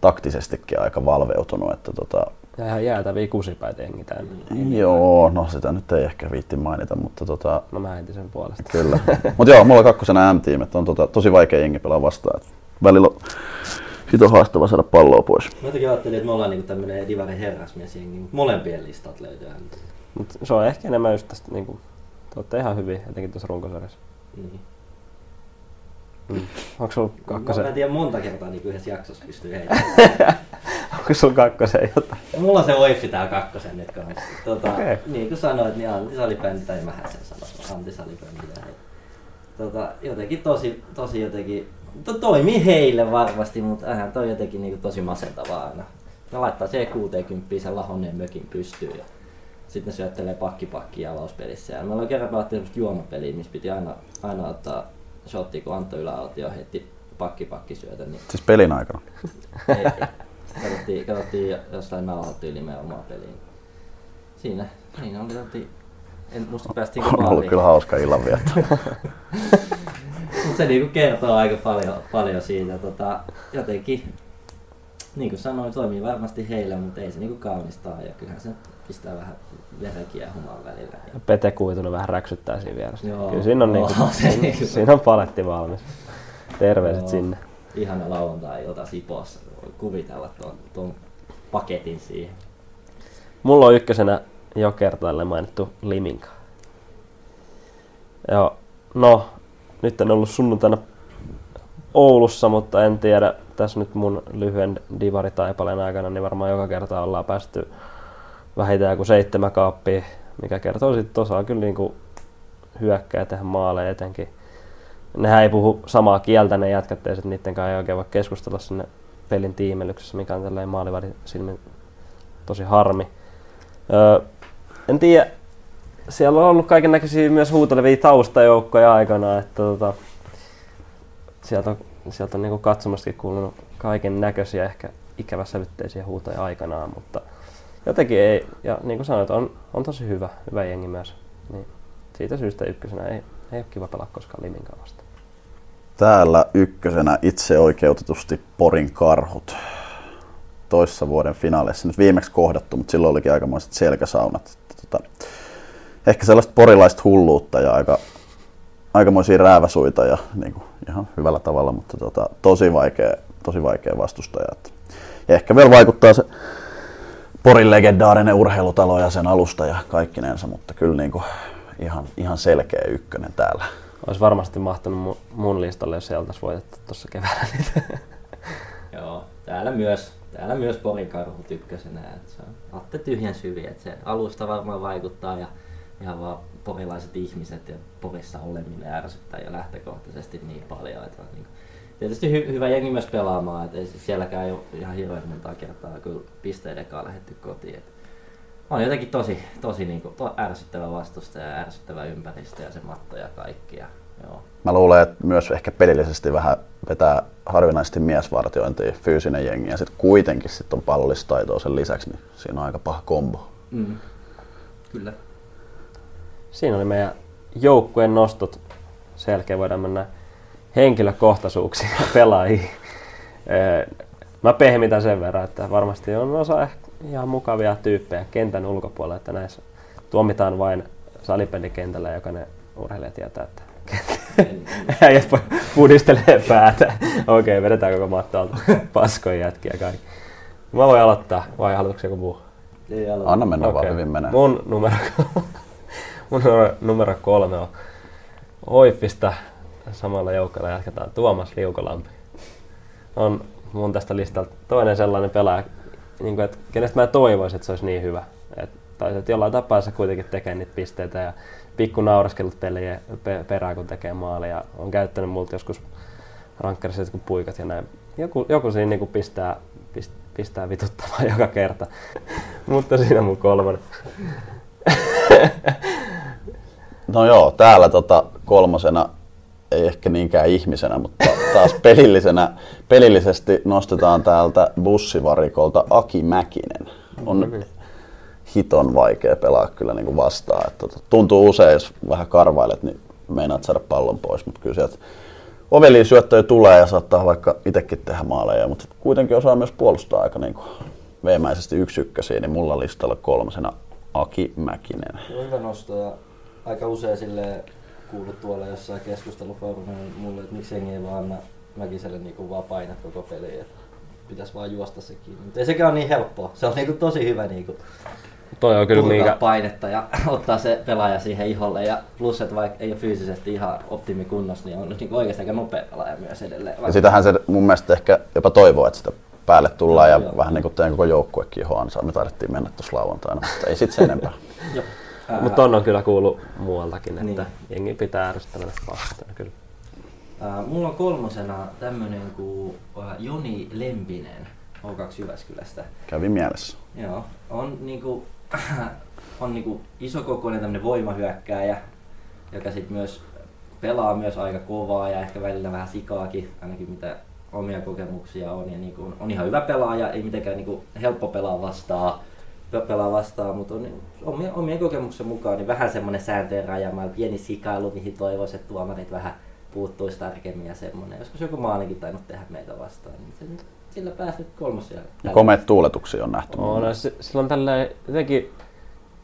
taktisestikin aika valveutunut. Että tota, Ja ihan jäätäviä kusipäitä jengi täynnä. joo, no sitä nyt ei ehkä viitti mainita, mutta tota, No mä heitin sen puolesta. kyllä. mutta joo, mulla on kakkosena M-tiimi, että on tota, tosi vaikea jengi pelaa vastaan. Et välillä on hito haastava saada palloa pois. Mä jotenkin ajattelin, että me ollaan niinku tämmönen Divarin herrasmiesjengi, mutta molempien listat löytyy aina. Mut se on ehkä enemmän just tästä, niinku, te ootte ihan hyvin, etenkin tuossa runkosarjassa. Niin. Mm. Onko sulla Mä kakkosen, en tiedä monta kertaa niin yhdessä jaksossa pystyy heittämään. onko sulla kakkosen jotain? Mulla on se oiffi tää kakkosen nyt kanssa. Tota, Okei. Niin kuin sanoit, niin antisalibändi, tai mähän sen sanoin, antisalibändi. ja he- Tota, jotenkin tosi, tosi jotenkin, to, toimii heille varmasti, mutta ähän toi jotenkin niin tosi masentavaa aina. Ne laittaa se 60 sen lahonneen mökin pystyyn ja sitten ne syöttelee pakkipakkia avauspelissä. Ja meillä on kerran pelattu juomapeliä, missä piti aina, aina ottaa shotti, kun Antto Yläautio heitti pakkipakkisyötön, niin Siis pelin aikana. ei, ei. Katsottiin, katsottiin jossain nauhoittyyli meidän omaa peliin. Siinä, siinä oli totti, en muista päästiin On ollut kyllä hauska illanvietto. Mutta se niinku kertoo aika paljon, paljon siitä. Tota, jotenkin, niin kuin sanoin, toimii varmasti heillä, mutta ei se niinku kaunistaa. Ja kyllähän se pistää vähän veren kiehumaan välillä. Ja Pete Kuitunen vähän räksyttää siinä vieressä. Joo. Kyllä siinä on, niinku, siinä, niinku- siinä on paletti valmis. Terveiset Joo. sinne. ihana lauantai-ilta Sipoossa. Voi kuvitella tuon, tuon paketin siihen. Mulla on ykkösenä jo kertaalleen mainittu Liminka. Joo, no, nyt en ollut sunnuntaina Oulussa, mutta en tiedä, tässä nyt mun lyhyen divaritaipaleen aikana, niin varmaan joka kerta ollaan päästy vähintään kuin seitsemän kaappia, mikä kertoo sitten tosiaan kyllä niinku hyökkää tehdä maaleja etenkin. Nehän ei puhu samaa kieltä, ne jätkät, ja niiden kanssa ei oikein voi keskustella sinne pelin tiimelyksessä, mikä on tällainen maalivahdin silmin tosi harmi. Öö, en tiedä, siellä on ollut kaiken näköisiä myös huutelevia taustajoukkoja aikana, että tota, sieltä on, sieltä on niinku katsomastakin kuulunut kaiken näköisiä ehkä ikäväsävytteisiä huutoja aikanaan, mutta jotenkin ei, ja niin kuin sanoit, on, on tosi hyvä, hyvä jengi myös. Niin siitä syystä ykkösenä ei, ei ole kiva pelaa koskaan Liminkaan vastaan. Täällä ykkösenä itse oikeutetusti Porin karhut. Toissa vuoden finaaleissa nyt viimeksi kohdattu, mutta silloin olikin aikamoiset selkäsaunat. Tota, ehkä sellaista porilaista hulluutta ja aika, aikamoisia rääväsuita ja niin kuin, ihan hyvällä tavalla, mutta tota, tosi, vaikea, tosi vaikea vastustaja. Ja ehkä vielä vaikuttaa se Porin legendaarinen urheilutalo ja sen alusta ja kaikkinensa, mutta kyllä niin kuin, ihan, ihan selkeä ykkönen täällä. Olisi varmasti mahtunut mun, listalle, jos sieltä olisi voitettu tuossa keväällä niitä. Joo, täällä myös, täällä myös Porin karhut ykkösenä. että se on Atte tyhjän syviä, että se alusta varmaan vaikuttaa ja ihan vaan porilaiset ihmiset ja Porissa oleminen ärsyttää jo lähtökohtaisesti niin paljon. Että on niin kuin, tietysti hy- hyvä jengi myös pelaamaan, että ei sielläkään ei ole ihan hirveän monta kertaa kyllä pisteiden kanssa lähdetty kotiin. Et on jotenkin tosi, tosi niin kuin, to, ärsyttävä vastustaja ja ärsyttävä ympäristö ja se matto ja kaikki. Ja, joo. Mä luulen, että myös ehkä pelillisesti vähän vetää harvinaisesti miesvartiointia fyysinen jengi ja sitten kuitenkin sit on pallollista sen lisäksi, niin siinä on aika paha kombo. Mm. Kyllä. Siinä oli meidän joukkueen nostot. Sen jälkeen voidaan mennä pelaajiin. Ee, Mä pehmitän sen verran, että varmasti on osa ehkä ihan mukavia tyyppejä kentän ulkopuolella, että näissä tuomitaan vain salipelikentällä, joka ne urheilija tietää, että äijät pu- pudistelee päätä. Okei, vedetään koko matto alta paskoja jätkiä kaikki. Mä voin aloittaa, vai haluatko joku muu? Ei aloita. Anna mennä vaan Okei. hyvin menee. Mun numero, mun numero- numero kolme on Hoiffista. Samalla joukkoilla jatketaan Tuomas Liukolampi. On mun tästä listalta toinen sellainen pelaaja, niin kuin, että kenestä mä toivoisin, että se olisi niin hyvä. Et, tai että jollain tapaa se kuitenkin tekee niitä pisteitä ja pikku nauraskelut peliä pe, perään, kun tekee maalia. On käyttänyt multa joskus rankkarissa jotkut puikat ja näin. Joku, joku siinä niin pistää, pist, pistää vituttamaan joka kerta. Mutta siinä mun kolmonen. No joo, täällä tota kolmosena, ei ehkä niinkään ihmisenä, mutta taas pelillisenä, pelillisesti nostetaan täältä bussivarikolta Aki Mäkinen. On hiton vaikea pelaa kyllä niin kuin vastaan. Että tota, tuntuu usein, jos vähän karvailet, niin meinaat saada pallon pois, mutta kyllä sieltä oveliin syöttöjä tulee ja saattaa vaikka itsekin tehdä maaleja, mutta kuitenkin osaa myös puolustaa aika niin kuin veemäisesti yksi ykkösiä, niin mulla listalla kolmosena Aki Mäkinen. Hyvä nosto ja aika usein sille kuullut tuolla jossain keskustelufoorumilla mulle, että miksi jengi ei vaan anna Mäkiselle niinku vaan painaa koko peliä. että Pitäisi vaan juosta se kiinni. Mutta ei sekään ole niin helppoa. Se on niinku tosi hyvä niinku Toi on kyllä minkä, painetta ja ottaa se pelaaja siihen iholle. Ja plus, että vaikka ei ole fyysisesti ihan optimikunnossa, niin on niinku oikeasti aika nopea pelaaja myös edelleen. Ja sitähän se mun mielestä ehkä jopa toivoo, että sitä päälle tullaan ja Joo, joo. vähän niin kuin teidän koko joukkuekin johon ansaa. Me taidettiin mennä tuossa lauantaina, mutta ei sit sen enempää. Mutta on, on kyllä kuullut muualtakin, että Niin. jengi pitää ärsyttävänä vastaan kyllä. ää, mulla on kolmosena tämmönen kuin Joni Lempinen O2 Jyväskylästä. Kävi mielessä. Joo, on niinku, on niinku isokokoinen tämmönen voimahyökkääjä, joka sit myös pelaa myös aika kovaa ja ehkä välillä vähän sikaakin, ainakin mitä omia kokemuksia on. Ja niinku on, ihan hyvä pelaaja, ei mitenkään niinku helppo pelaa vastaan, pelaa vastaan, mutta on omien, omien kokemuksen mukaan niin vähän semmoinen sääntöjen rajamailla, pieni sikailu, mihin toivoisi, että tuomarit vähän puuttuisi tarkemmin ja semmoinen. Joskus joku maalikin tainnut tehdä meitä vastaan, niin se, nyt- sillä pääsi nyt kolmosia. Ja komeet tuuletuksia on nähty. On, no, sillä on tälleen jotenkin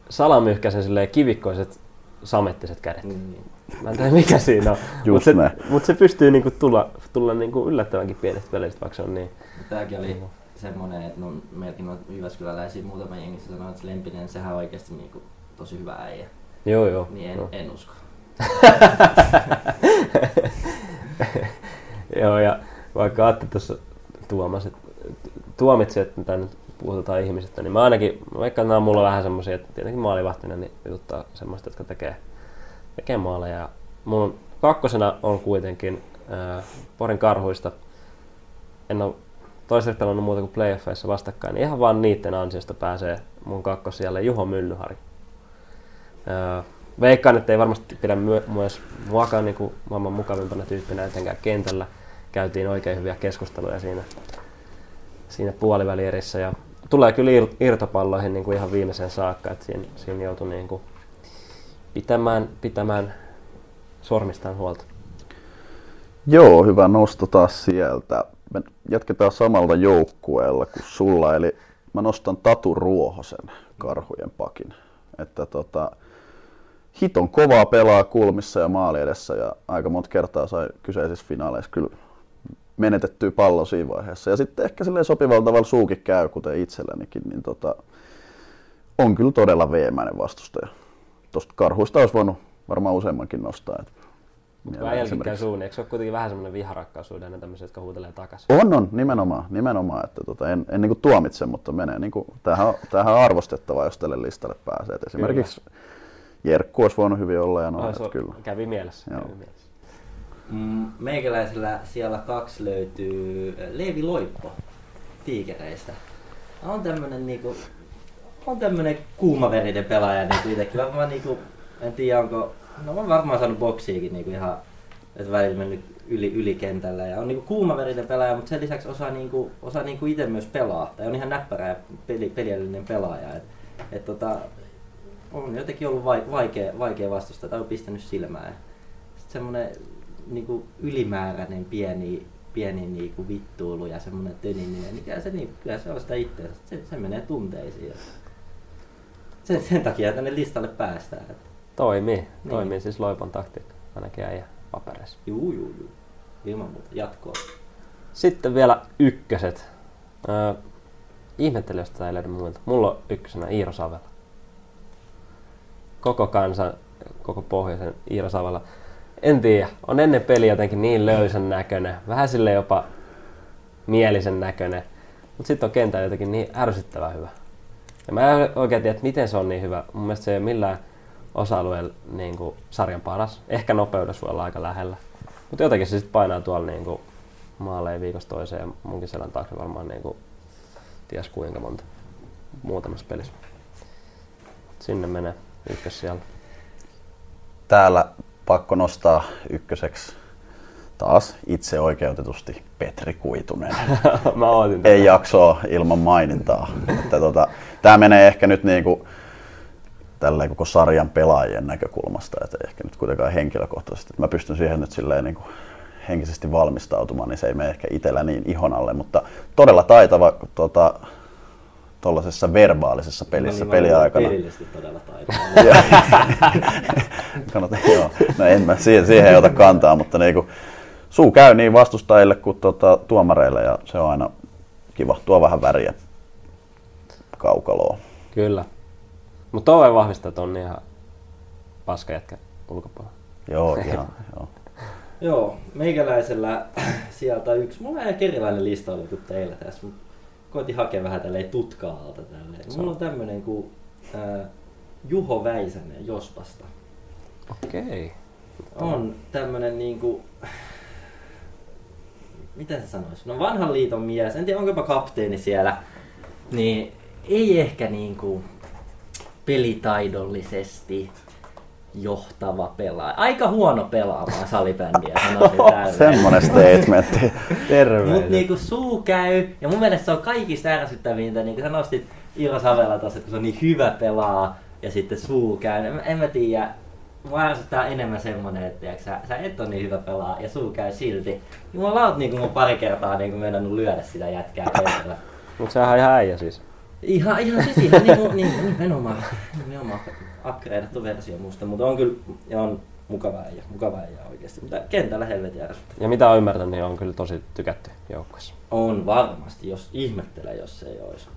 salamyhkäisen silleen kivikkoiset samettiset kädet. Mm. Mä en tiedä mikä siinä on. Mutta se, mut se pystyy niinku tulla, tulla niinku yllättävänkin pienestä peleistä, vaikka se on niin. Tämäkin oli semmoinen, että no, meilläkin on Jyväskyläläisiä muutama jengi sanoo, että Lempinen, sehän on oikeasti niinku tosi hyvä äijä. Joo, joo. Niin en, joo. en usko. Joo, ja vaikka Atte tuossa Tuomas, että tuomitsi, että mitä nyt puhutaan ihmisistä, niin mä ainakin, vaikka nämä on mulla vähän semmoisia, että tietenkin maalivahtina, niin jututtaa semmoista, jotka tekee, tekee maaleja. Ja mun kakkosena on kuitenkin ää, Porin karhuista. En ole toistaiseksi pelannut muuta kuin playoffeissa vastakkain, niin ihan vaan niiden ansiosta pääsee mun kakkosijalle Juho Myllyhari. Öö, veikkaan, että ei varmasti pidä myö- myös muakaan niin kuin maailman mukavimpana tyyppinä etenkään kentällä. Käytiin oikein hyviä keskusteluja siinä, siinä puolivälierissä ja tulee kyllä ir- irtopalloihin niin kuin ihan viimeiseen saakka, että siinä, siinä joutui niin kuin pitämään, pitämään sormistaan huolta. Joo, hyvä nosto taas sieltä. Me jatketaan samalla joukkueella kuin sulla, eli mä nostan Tatu Ruohosen karhujen pakin. Että tota, hiton kovaa pelaa kulmissa ja maali edessä ja aika monta kertaa sai kyseisissä finaaleissa kyllä menetettyä pallo siinä vaiheessa. Ja sitten ehkä silleen sopivalla tavalla suukin käy, kuten itsellänikin, niin tota, on kyllä todella veemäinen vastustaja. Tuosta karhuista olisi voinut varmaan useammankin nostaa. Et Mutta kun äijälläkin suun, niin eikö se ole kuitenkin vähän semmoinen viharakkaus aina tämmöisiä, jotka huutelee takaisin? On, on, nimenomaan, nimenomaan että tota, en, en niinku tuomitse, mutta menee niinku, tämähän, on- tämähän on arvostettavaa, jos tälle listalle pääsee. Et esimerkiksi Jerkku olisi voinut hyvin olla ja noin, on- kyllä. Kävi mielessä. Joo. Kävi mielessä. Mm, meikäläisellä siellä kaksi löytyy äh, Leevi Loippo tiikereistä. On tämmönen niinku, on tämmönen kuumaverinen pelaaja niinku itekin. Varmaan niinku, en tiedä onko, no on varmaan saanut boksiikin niinku ihan, että välillä mennyt yli, yli kentällä. Ja on niinku kuumaverinen pelaaja, mutta sen lisäksi osaa, niinku, osaa niinku itse myös pelaa. Tai on ihan näppärä ja peli, peliällinen pelaaja. Et, et tota, on jotenkin ollut vai- vaikea, vaikea vastustaa tai on pistänyt silmään. Sitten semmoinen niinku ylimääräinen pieni, pieni niinku vittuilu ja semmoinen töniminen, niin kyllä se, niin, kyllä se on sitä itseänsä. Se, se menee tunteisiin. Sen, sen takia tänne listalle päästään. Et, Toimii, toimii siis Loipan taktiikka, ainakin äijä papereissa. juu, juu, juu. Ilman muuta jatkoa. Sitten vielä ykköset. Öö, ihmettelin, jos tätä ei löydy muilta. Mulla on ykkösenä Iiro Savela. Koko kansan, koko pohjoisen Iiro Savela. En tiedä, on ennen peli jotenkin niin löysän näköinen, vähän sille jopa mielisen näköinen. Mutta sitten on kentällä jotenkin niin ärsyttävän hyvä. Ja mä en oikein tiedä, että miten se on niin hyvä. Mun mielestä se ei ole millään osa-alueella niin kuin sarjan paras. Ehkä nopeudessa voi olla aika lähellä. Mutta jotenkin se sitten painaa tuolla niin kuin maaleen viikosta toiseen ja munkin selän taakse varmaan niin kuin, ties kuinka monta muutamassa pelissä. Sinne menee ykkös siellä. Täällä pakko nostaa ykköseksi taas itse oikeutetusti Petri Kuitunen. Mä. Ei jaksoa ilman mainintaa. Että tota, Tämä menee ehkä nyt niinku tälleen koko sarjan pelaajien näkökulmasta, että ehkä nyt kuitenkaan henkilökohtaisesti. Mä pystyn siihen nyt silleen niinku henkisesti valmistautumaan, niin se ei mene ehkä itsellä niin ihon alle, mutta todella taitava tota, tuollaisessa verbaalisessa pelissä Mä olin peliaikana. Pelillisesti todella taitava. Kannattaa, joo. No en mä, siihen, siihen ei ota kantaa, mutta niinku, suu käy niin vastustajille kuin tota, tuomareille ja se on aina kiva. Tuo vähän väriä kaukaloa. Kyllä. Mutta toi vahvistaa, että on ihan paska jätkä ulkopuolella. Joo, ihan, joo. Joo, meikäläisellä sieltä yksi. Mulla on ihan erilainen lista oli kuin teillä tässä, mutta koitin hakea vähän tälleen tutkaa alta tälleen. Mulla on tämmönen kuin äh, Juho Väisänen Jospasta. Okei. On tämmönen niinku... Miten se sanois? No vanhan liiton mies, en tiedä onko jopa kapteeni siellä. Niin ei ehkä niinku pelitaidollisesti johtava pelaaja. Aika huono pelaamaan salibändiä, sanoisin tälleen. Semmonen statementti. Terve. Mut niinku suu käy, ja mun mielestä se on kaikista ärsyttävintä, niin kuin sä nostit Iiro Savela taas, että kun se on niin hyvä pelaa, ja sitten suu käy. En, en mä tiedä, mua ärsyttää enemmän semmonen, että tiiäks, sä, sä et ole niin hyvä pelaa, ja suu käy silti. Jumala oot niinku mun pari kertaa niinku meinannut lyödä sitä jätkää kentällä. Mut sehän on ihan äijä siis. Ihan, ihan siis ihan niinku, niin, nimenomaan, nimenomaan upgradeattu versio musta, mutta on kyllä, ja on mukava äijä, mukava äijä oikeesti, mutta kentällä helvetin ärsyttää. Ja mitä on ymmärtänyt, niin on kyllä tosi tykätty joukkueessa. On varmasti, jos ihmettelee, jos se ei olisi.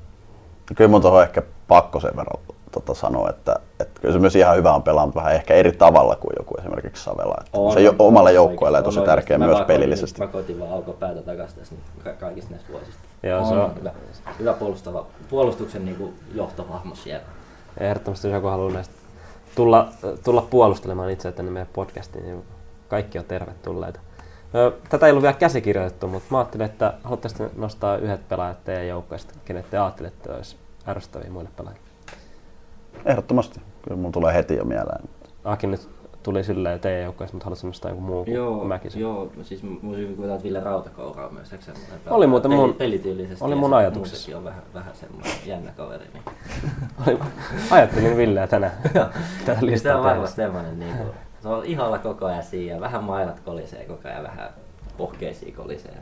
Kyllä mun tuohon ehkä pakko sen verran tota, sanoa, että, että kyllä se myös ihan hyvä on pelaa, vähän ehkä eri tavalla kuin joku esimerkiksi Savela. Että on, se jo, omalle joukkueelle oikeasti, tosi on tärkeä oikeasti. myös pelillisesti. Mä koitin vaan alkoi päätä takaisin tässä niin ka- kaikista näistä vuosista. Joo, on, se on- hyvä, hyvä puolustava, puolustuksen niin kuin johtohahmo siellä. Ehdottomasti jos joku haluaa näistä tulla, tulla puolustelemaan itse tänne meidän podcastiin, niin kaikki on tervetulleita. Tätä ei ollut vielä käsikirjoitettu, mutta mä ajattelin, että haluaisitte nostaa yhdet pelaajat teidän joukkueesta, kenet te ajattelette olisi ärsyttäviä muille pelaajille. Ehdottomasti. Kyllä mun tulee heti jo mieleen. Aki nyt tuli silleen teidän joukkueesta, mutta haluaisin nostaa joku muu kuin Mäkisen. joo, siis mun hyvin kuvitella, että Ville Rautakaura on myös eikö? Oli muuten mun- Peli, pelityylisesti oli mun se muutenkin on vähän, vähän semmoinen jännä kaveri. Niin. Oli- Ajattelin Villeä tänään tätä se listaa on tehdessä. varmasti semmoinen, niin kuin, se on iholla koko ajan siinä ja vähän mailat kolisee koko ajan, vähän pohkeisia kolisee.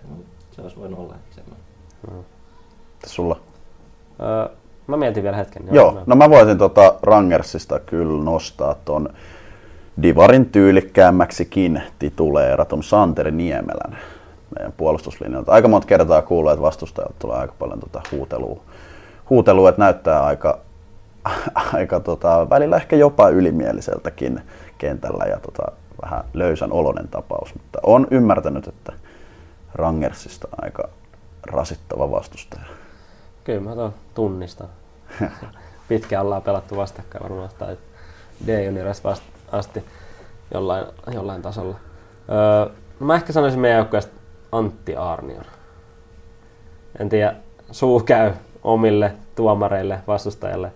Se olisi voinut olla ehkä semmoinen. Mitäs Sulla? Öö, mä mietin vielä hetken. niin Joo, mä- no mä voisin tota Rangersista kyllä nostaa ton Divarin tyylikkäämmäksikin tituleeratun Santeri Niemelän meidän puolustuslinjalta. Aika monta kertaa kuulee, että vastustajalta tulee aika paljon tota huutelua, huutelua, että näyttää aika, aika tota, välillä ehkä jopa ylimieliseltäkin kentällä ja tota, vähän löysän olonen tapaus, mutta on ymmärtänyt, että Rangersista aika rasittava vastustaja. Kyllä mä tuon tunnistan. Pitkään ollaan pelattu vastakkain varmaan tai D-juniorista vast- asti jollain, jollain tasolla. Öö, no mä ehkä sanoisin meidän joukkueesta Antti Arnion. En tiedä, suu käy omille tuomareille, vastustajalle.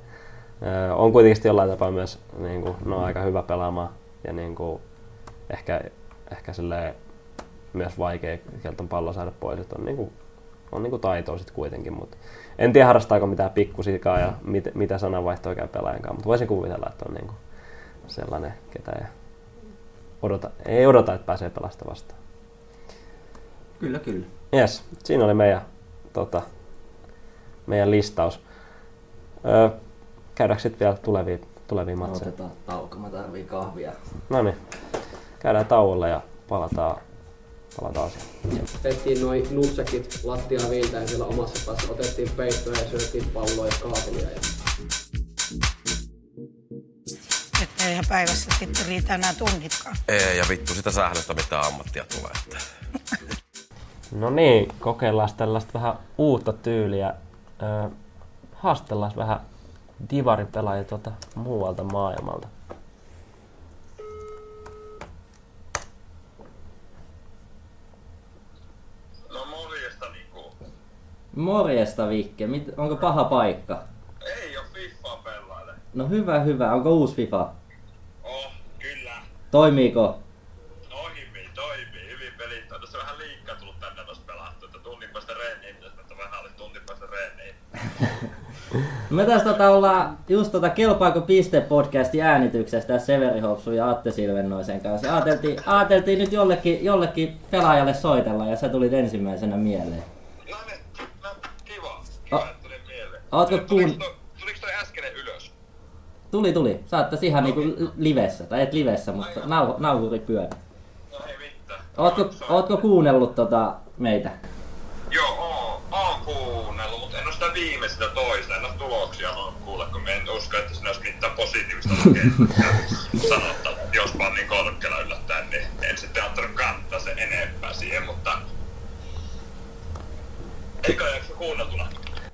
Öö, on kuitenkin jollain tapaa myös niin kuin, no, aika hyvä pelaamaan ja niin kuin, ehkä, ehkä silleen, myös vaikea sieltä pallo saada pois. Että on, niin kuin, on niin kuin taitoa sitten kuitenkin, mutta en tiedä harrastaako mitään pikkusikaa ja mit, mitä sananvaihtoa käy pelaajankaan, mutta voisin kuvitella, että on niin kuin sellainen, ketä ei odota, ei odota, että pääsee pelasta vastaan. Kyllä, kyllä. Yes, siinä oli meidän, tota, meidän listaus. Öö, käydäänkö sitten vielä tulevia, tulevia matseja? Otetaan tauko, mä tarviin kahvia. No niin, käydään tauolle ja palataan palataan asiaan. Tehtiin noin nutsekit lattiaa viiltäen siellä omassa päässä. Otettiin peittoja ja syötiin palloa ja kaapelia. Ja Eihän päivässä sitten riitä enää tunnitkaan. Ei, ja vittu sitä sählöstä mitä ammattia tulee. Että. No niin, kokeillaan tällaista vähän uutta tyyliä. Öö, haastellaan vähän divaripelaajia tuota muualta maailmalta. No morjesta Niku. Morjesta Vikke, Mit, onko paha paikka? Ei oo Fiffaa pelaile. No hyvä, hyvä. Onko uusi FIFA? Toimiiko? Toimii, toimii. Hyvin pelit on. Tässä vähän liikkaa tullut tänne tossa pelattu, että tunnin päästä reeniin, että vähän oli tunnin päästä reeniin. Me tässä tota ollaan just tota Kelpaako piste podcastin äänityksestä Severi Hopsu ja Atte Silvennoisen kanssa. Ja Ajateltiin, ajateltiin nyt jollekin, jollekin pelaajalle soitella ja sä tulit ensimmäisenä mieleen. No niin, no kiva. Kiva, että tuli mieleen. Ootko kuun- Tuliks toi äskeinen ylös? Tuli, tuli. Saattais ihan niinku livessä, tai et livessä, mutta nau, nauhuri pyörä. No ei mitään. Ootko, ootko kuunnellut tota meitä? Joo, oon, oon kuunnellut, mutta en oo sitä viimeistä toista, en oo tuloksia oon kuulla, kun en usko, että siinä olisi mitään positiivista sanottavaa. Jos vaan niin korkealla yllättäen, niin en sitten ottanut kantaa sen enempää siihen, mutta eikä jaksa kuunneltuna.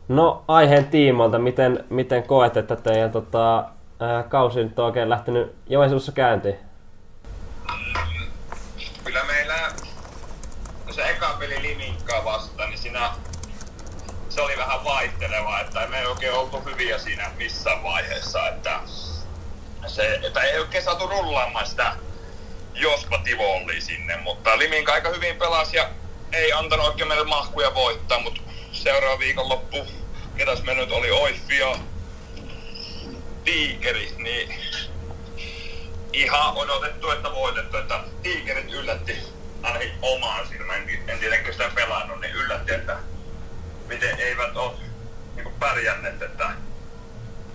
No aiheen tiimoilta, miten, miten koet, että teidän tota, ää, kausi nyt on oikein lähtenyt Joensuussa käyntiin? Kyllä meillä no se eka peli Liminkkaa vastaan, niin siinä se oli vähän vaihteleva, että me ei oikein oltu hyviä siinä missään vaiheessa, että se, että ei oikein saatu rullaamaan sitä Jospa Tivolli sinne, mutta Liminka aika hyvin pelasi ja ei antanut oikein meille mahkuja voittaa, mutta seuraava viikonloppu, ketäs me nyt oli, Oiffi ja Tiikeri, niin ihan odotettu, että voitettu, että Tiikerit yllätti ainakin omaan silmään, en, en tietenkään sitä pelannut, niin yllätti, että miten eivät ole niin pärjänneet, että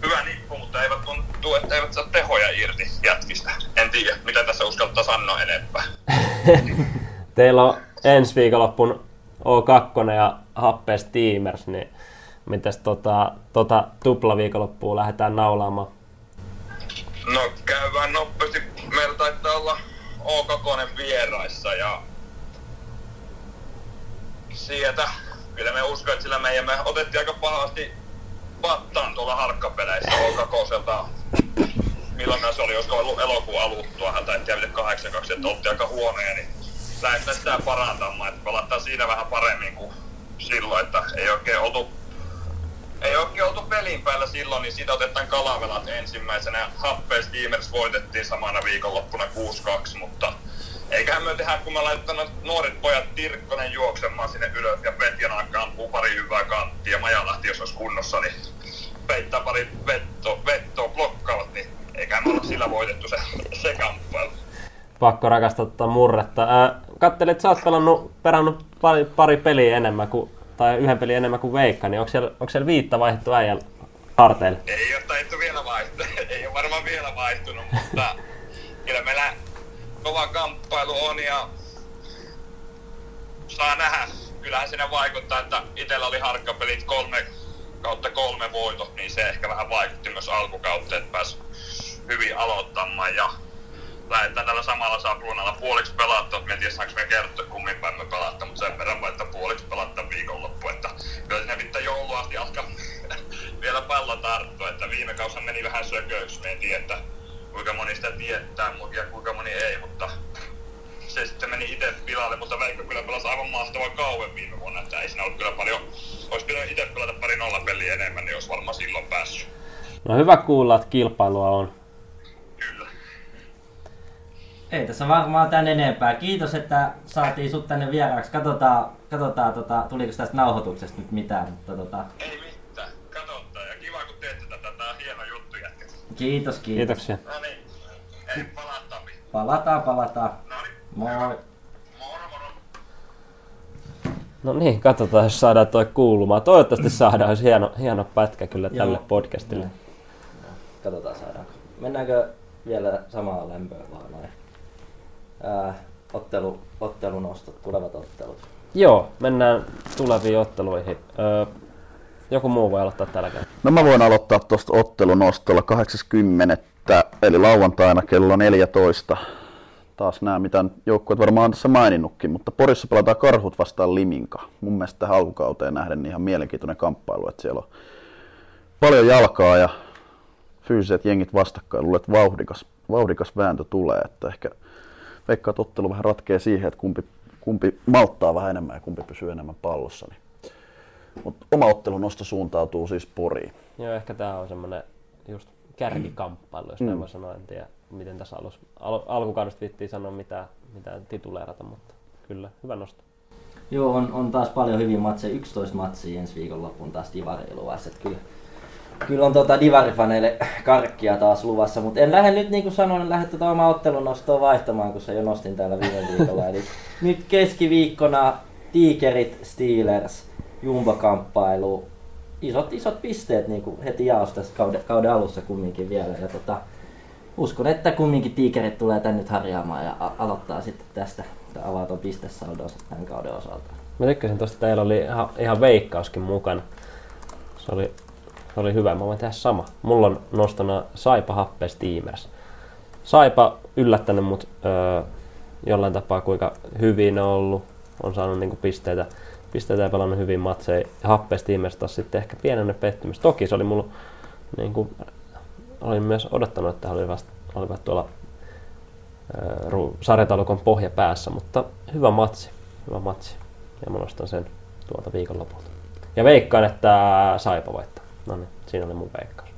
hyvä nippu, mutta eivät tuntuu, että eivät saa tehoja irti jätkistä. En tiedä, mitä tässä uskaltaa sanoa enempää. Teillä on ensi viikonloppun O2 ja Happe Steamers, niin mitäs tota, tota tuplaviikonloppua lähdetään naulaamaan? No käydään nopeasti. Meillä taitaa olla O2 vieraissa ja sieltä kyllä me uskon, että sillä meidän me otettiin aika pahasti vattaan tuolla harkkapeleissä O2 milloin se oli, olisiko ollut elokuun aluttua, hän tai tiedä 82, että oltiin aika huonoja, niin lähdetään sitä parantamaan, että pelataan siinä vähän paremmin kuin silloin, että ei oikein oltu ei oikein oltu pelin päällä silloin, niin siitä otetaan kalavelat ensimmäisenä. Happe Steamers voitettiin samana viikonloppuna 6-2, mutta eiköhän me tehdä, kun me laitetaan nuoret pojat Tirkkonen juoksemaan sinne ylös ja Petjanakka ampuu pari hyvää kanttia ja Majalahti, jos olisi kunnossa, niin peittää pari vetto, vettoa, blokkaavat, niin eiköhän me olla sillä voitettu se, se kamppailu. Pakko rakastaa tota murretta. Ää, kattelin, että sä oot pelannut, perannut pari, pari peliä enemmän kuin, tai yhden pelin enemmän kuin Veikka, niin onko siellä, onko siellä viittä vaihdettu äijän harteille? Ei ole taittu vielä vaihtua, ei ole varmaan vielä vaihtunut, mutta kyllä meillä kova kamppailu on ja saa nähdä. Kyllähän siinä vaikuttaa, että itsellä oli harkkapelit kolme kautta kolme voitot, niin se ehkä vähän vaikutti myös alkukautta, että pääsi hyvin aloittamaan ja lähdetään tällä samalla sapluunalla puoliksi pelattu. En tiedä saanko me kertoa kummin päin me pelatta, mutta sen verran että puoliksi pelatta viikonloppu. Että kyllä sinne pitää joulua asti alkaa vielä pallo tarttua, että viime kausi meni vähän sököksi. Me en tiedä, että kuinka moni sitä tietää ja kuinka moni ei, mutta se sitten meni itse pilalle, mutta Veikko kyllä pelasi aivan mahtavan kauan viime vuonna, että ei siinä ollut kyllä paljon, olisi pitänyt itse pelata pari nolla peliä enemmän, niin olisi varmaan silloin päässyt. No hyvä kuulla, että kilpailua on. Ei tässä varmaan tän enempää. Kiitos, että saatiin sut tänne vieraaksi. Katsotaan, katsotaan tota, tuliko tästä nauhoituksesta nyt mitään, mutta tota, Ei mitään, katsotaan ja kiva kun teette tätä, tää on hieno juttu jätkät. kiitos, kiitos. Kiitoksia. No niin, ei palataan. Palataan, palataan. No niin, Moi. moro moro. No niin, katsotaan, jos saadaan toi kuulumaan. Toivottavasti saadaan, olisi hieno, hieno pätkä kyllä tälle Joo. podcastille. Katsotaan saadaanko. Mennäänkö vielä samaa lämpöä vaan noin? Ää, ottelu, ottelunostot, tulevat ottelut. Joo, mennään tuleviin otteluihin. Öö, joku muu voi aloittaa tällä kertaa. No mä voin aloittaa tuosta ottelunostolla 80. eli lauantaina kello 14. Taas nämä, mitä joukkueet varmaan on tässä maininnutkin, mutta Porissa pelataan karhut vastaan Liminka. Mun mielestä tähän alkukauteen nähden niin ihan mielenkiintoinen kamppailu, että siellä on paljon jalkaa ja fyysiset jengit vastakkain. Luulen, että vauhdikas, vauhdikas vääntö tulee, että ehkä veikkaa, että ottelu vähän ratkee siihen, että kumpi, kumpi malttaa vähän enemmän ja kumpi pysyy enemmän pallossa. Niin. Mutta oma ottelunosto suuntautuu siis Poriin. Joo, ehkä tää on semmonen just kärkikamppailu, jos näin Mm. voi sanoa. En tiedä, miten tässä alus, al, alkukaudesta viittiin sanoa mitään, mitään tituleerata, mutta kyllä, hyvä nosto. Joo, on, on taas paljon hyviä matseja, 11 matsia ensi viikonloppuun taas. Et kyllä, kyllä on tota Divarifaneille karkkia taas luvassa, mutta en lähde nyt niin kuin sanoin, en lähde tuota omaa ottelun nostoa vaihtamaan, kun se jo nostin täällä viime viikolla. Eli nyt keskiviikkona Tigerit, Steelers, Jumbo-kamppailu. Isot, isot pisteet niin kuin heti tässä kauden, kauden alussa kumminkin vielä. Ja tota, uskon, että kumminkin Tigerit tulee tän nyt harjaamaan ja aloittaa sitten tästä tai avaa tuon pistesaldon tämän kauden osalta. Mä tykkäsin että teillä oli ihan, ihan veikkauskin mukana. Se oli, se oli hyvä, mä voin tehdä sama. Mulla on nostona Saipa Happe Steamers. Saipa yllättänyt mut öö, jollain tapaa kuinka hyvin on ollut. On saanut niinku pisteitä, pisteitä ja pelannut hyvin matseja. Ja Happe Steamers taas sitten ehkä pienenne pettymys. Toki se oli mulla niinku, olin myös odottanut, että he olivat, olivat tuolla öö, sarjataulukon pohja päässä, mutta hyvä matsi. Hyvä matsi. Ja mä nostan sen tuolta viikonlopulta. Ja veikkaan, että Saipa voittaa. No niin, siinä oli mun veikkaus.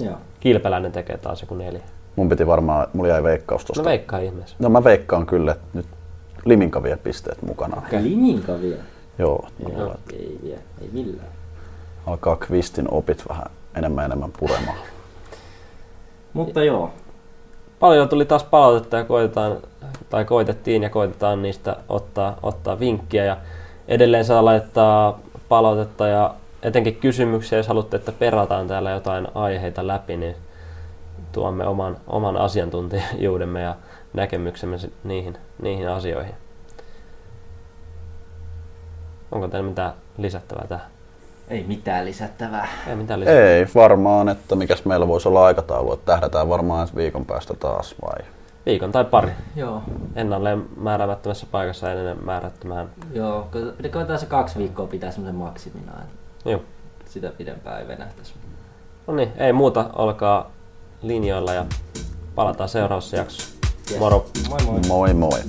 Joo. Kilpeläinen tekee taas joku neljä. Mun piti varmaan, mulla jäi veikkaus tosta. No veikkaa ihmeessä. No mä veikkaan kyllä, että nyt Liminka vie pisteet mukana. Okay. Liminka vielä. Joo, Joo, ei vielä, ei millään. alkaa Kvistin opit vähän enemmän enemmän puremaan. Mutta joo, Paljon tuli taas palautetta ja koitetaan, tai koitettiin ja koitetaan niistä ottaa, ottaa vinkkiä. Ja edelleen saa laittaa palautetta ja etenkin kysymyksiä, jos haluatte, että perataan täällä jotain aiheita läpi, niin tuomme oman, oman asiantuntijuudemme ja näkemyksemme niihin, niihin asioihin. Onko teillä mitään lisättävää tähän? ei mitään lisättävää. Ei mitään lisättävää. Ei varmaan, että mikäs meillä voisi olla aikataulu, että tähdätään varmaan ensi viikon päästä taas vai? Viikon tai pari. Joo, Ennalleen määräämättömässä paikassa ennen määrättömään. joo. Koitetaan se kaksi viikkoa pitää semmoisen maksimina. että Joo. Sitä pidempään ei venähtäisi. No niin, ei muuta, olkaa linjoilla ja palataan seuraavassa jaksossa. Yes. Moro! Moi moi! Moi moi!